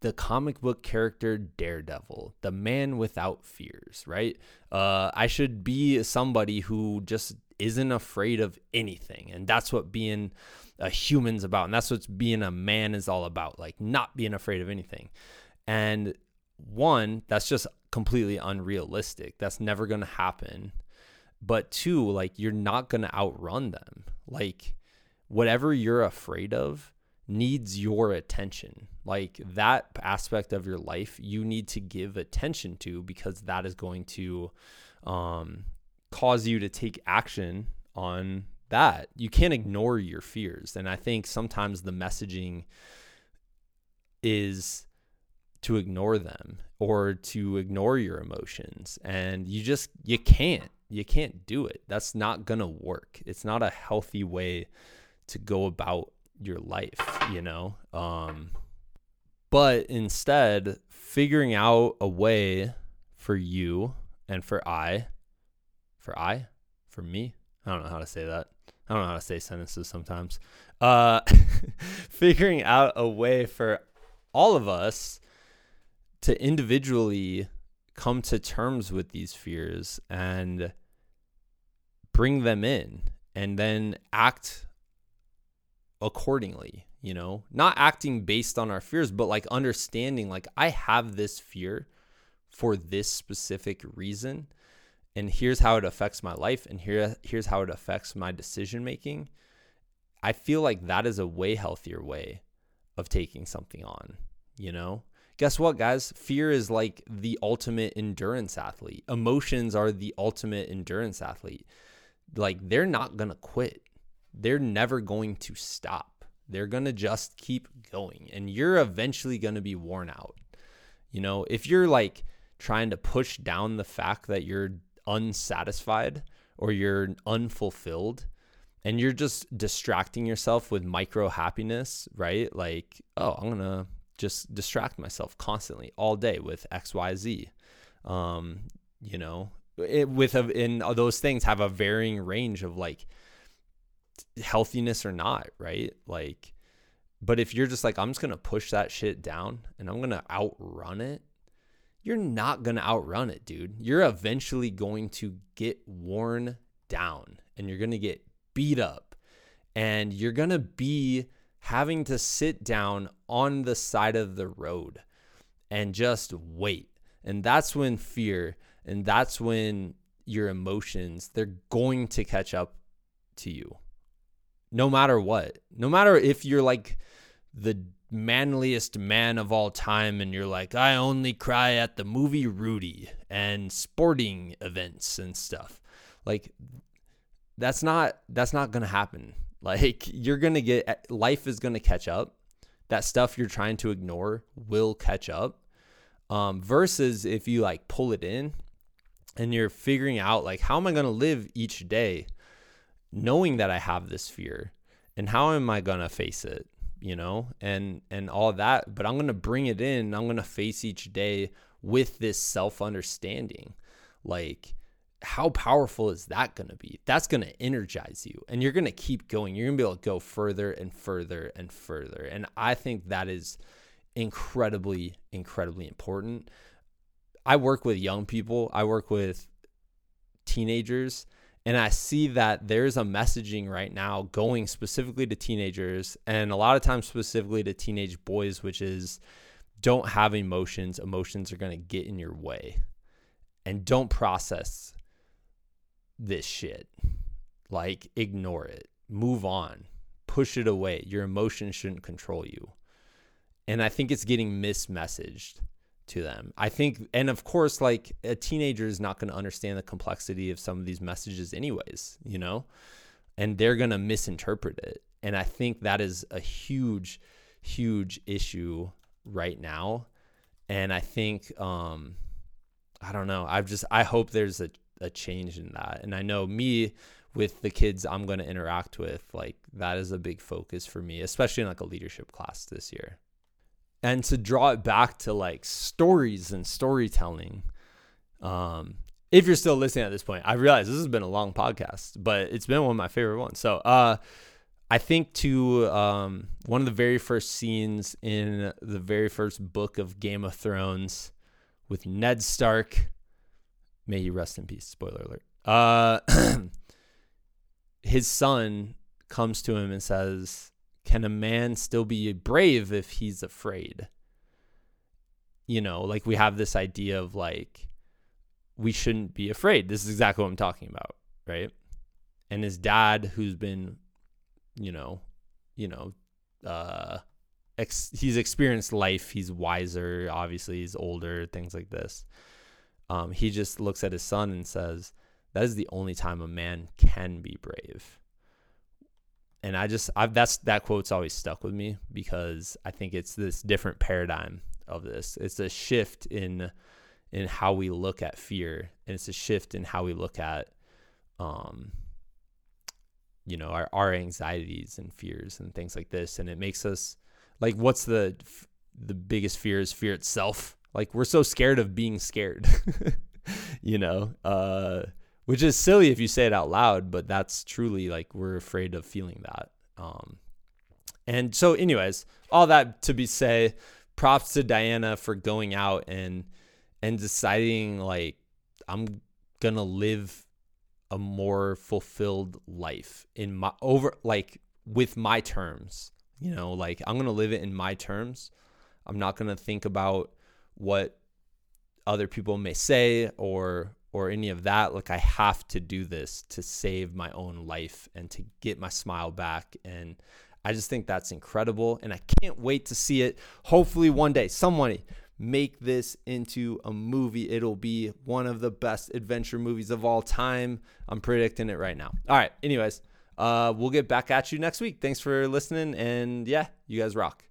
the comic book character daredevil the man without fears right uh, i should be somebody who just isn't afraid of anything and that's what being a human's about and that's what being a man is all about like not being afraid of anything and one that's just completely unrealistic. That's never going to happen. But two, like you're not going to outrun them. Like whatever you're afraid of needs your attention. Like that aspect of your life, you need to give attention to because that is going to um, cause you to take action on that. You can't ignore your fears. And I think sometimes the messaging is to ignore them or to ignore your emotions. And you just you can't you can't do it. That's not going to work. It's not a healthy way to go about your life you know? Um but instead figuring out a way for you and for i for i? For me? I don't know how to say that i don't know how to say sentences sometimes uh figuring out a way for all of us to individually come to terms with these fears and bring them in and then act accordingly, you know, not acting based on our fears, but like understanding, like, I have this fear for this specific reason. And here's how it affects my life, and here here's how it affects my decision making. I feel like that is a way healthier way of taking something on, you know? Guess what, guys? Fear is like the ultimate endurance athlete. Emotions are the ultimate endurance athlete. Like they're not going to quit. They're never going to stop. They're going to just keep going and you're eventually going to be worn out. You know, if you're like trying to push down the fact that you're unsatisfied or you're unfulfilled and you're just distracting yourself with micro happiness, right? Like, oh, I'm going to just distract myself constantly all day with XYZ. Um, you know, it, with a, in those things have a varying range of like healthiness or not, right? Like, but if you're just like, I'm just going to push that shit down and I'm going to outrun it, you're not going to outrun it, dude. You're eventually going to get worn down and you're going to get beat up and you're going to be having to sit down on the side of the road and just wait. And that's when fear and that's when your emotions, they're going to catch up to you. No matter what. No matter if you're like the manliest man of all time and you're like, I only cry at the movie Rudy and sporting events and stuff. Like that's not that's not going to happen. Like you're going to get life is going to catch up. That stuff you're trying to ignore will catch up. Um, versus if you like pull it in and you're figuring out like how am I going to live each day knowing that I have this fear and how am I going to face it, you know? And and all that, but I'm going to bring it in, I'm going to face each day with this self-understanding. Like how powerful is that going to be? That's going to energize you and you're going to keep going. You're going to be able to go further and further and further. And I think that is incredibly, incredibly important. I work with young people, I work with teenagers, and I see that there's a messaging right now going specifically to teenagers and a lot of times specifically to teenage boys, which is don't have emotions. Emotions are going to get in your way. And don't process this shit. Like, ignore it, move on, push it away. Your emotions shouldn't control you. And I think it's getting mismessaged to them. I think, and of course, like a teenager is not going to understand the complexity of some of these messages, anyways, you know, and they're going to misinterpret it. And I think that is a huge, huge issue right now. And I think, um, I don't know. I've just, I hope there's a, a change in that. And I know me with the kids I'm going to interact with, like that is a big focus for me, especially in like a leadership class this year. And to draw it back to like stories and storytelling. Um, if you're still listening at this point, I realize this has been a long podcast, but it's been one of my favorite ones. So, uh, I think to um, one of the very first scenes in the very first book of Game of Thrones with Ned Stark May he rest in peace. Spoiler alert. Uh, his son comes to him and says, Can a man still be brave if he's afraid? You know, like we have this idea of like, we shouldn't be afraid. This is exactly what I'm talking about, right? And his dad, who's been, you know, you know, uh, ex- he's experienced life. He's wiser. Obviously, he's older. Things like this um, he just looks at his son and says, "That is the only time a man can be brave." And I just, I've that's that quote's always stuck with me because I think it's this different paradigm of this. It's a shift in in how we look at fear, and it's a shift in how we look at, um, you know, our our anxieties and fears and things like this, and it makes us like, what's the the biggest fear is fear itself like we're so scared of being scared, you know, uh, which is silly if you say it out loud, but that's truly like we're afraid of feeling that. Um, and so, anyways, all that to be say, props to Dyana for going out and and deciding like I'm to live a more fulfilled life in my over like with my terms. You know, like I'm to live it in my terms. I'm not to think about what other people may say or or any of that like i have to do this to save my own life and to get my smile back. And i just think that's incredible and i can't wait to see it. Hopefully one day someone make this into a movie. It'll be one of the best adventure movies of all time. I'm predicting it right now. All right anyways uh, we'll get back at you next week. Thanks for listening and yeah you guys rock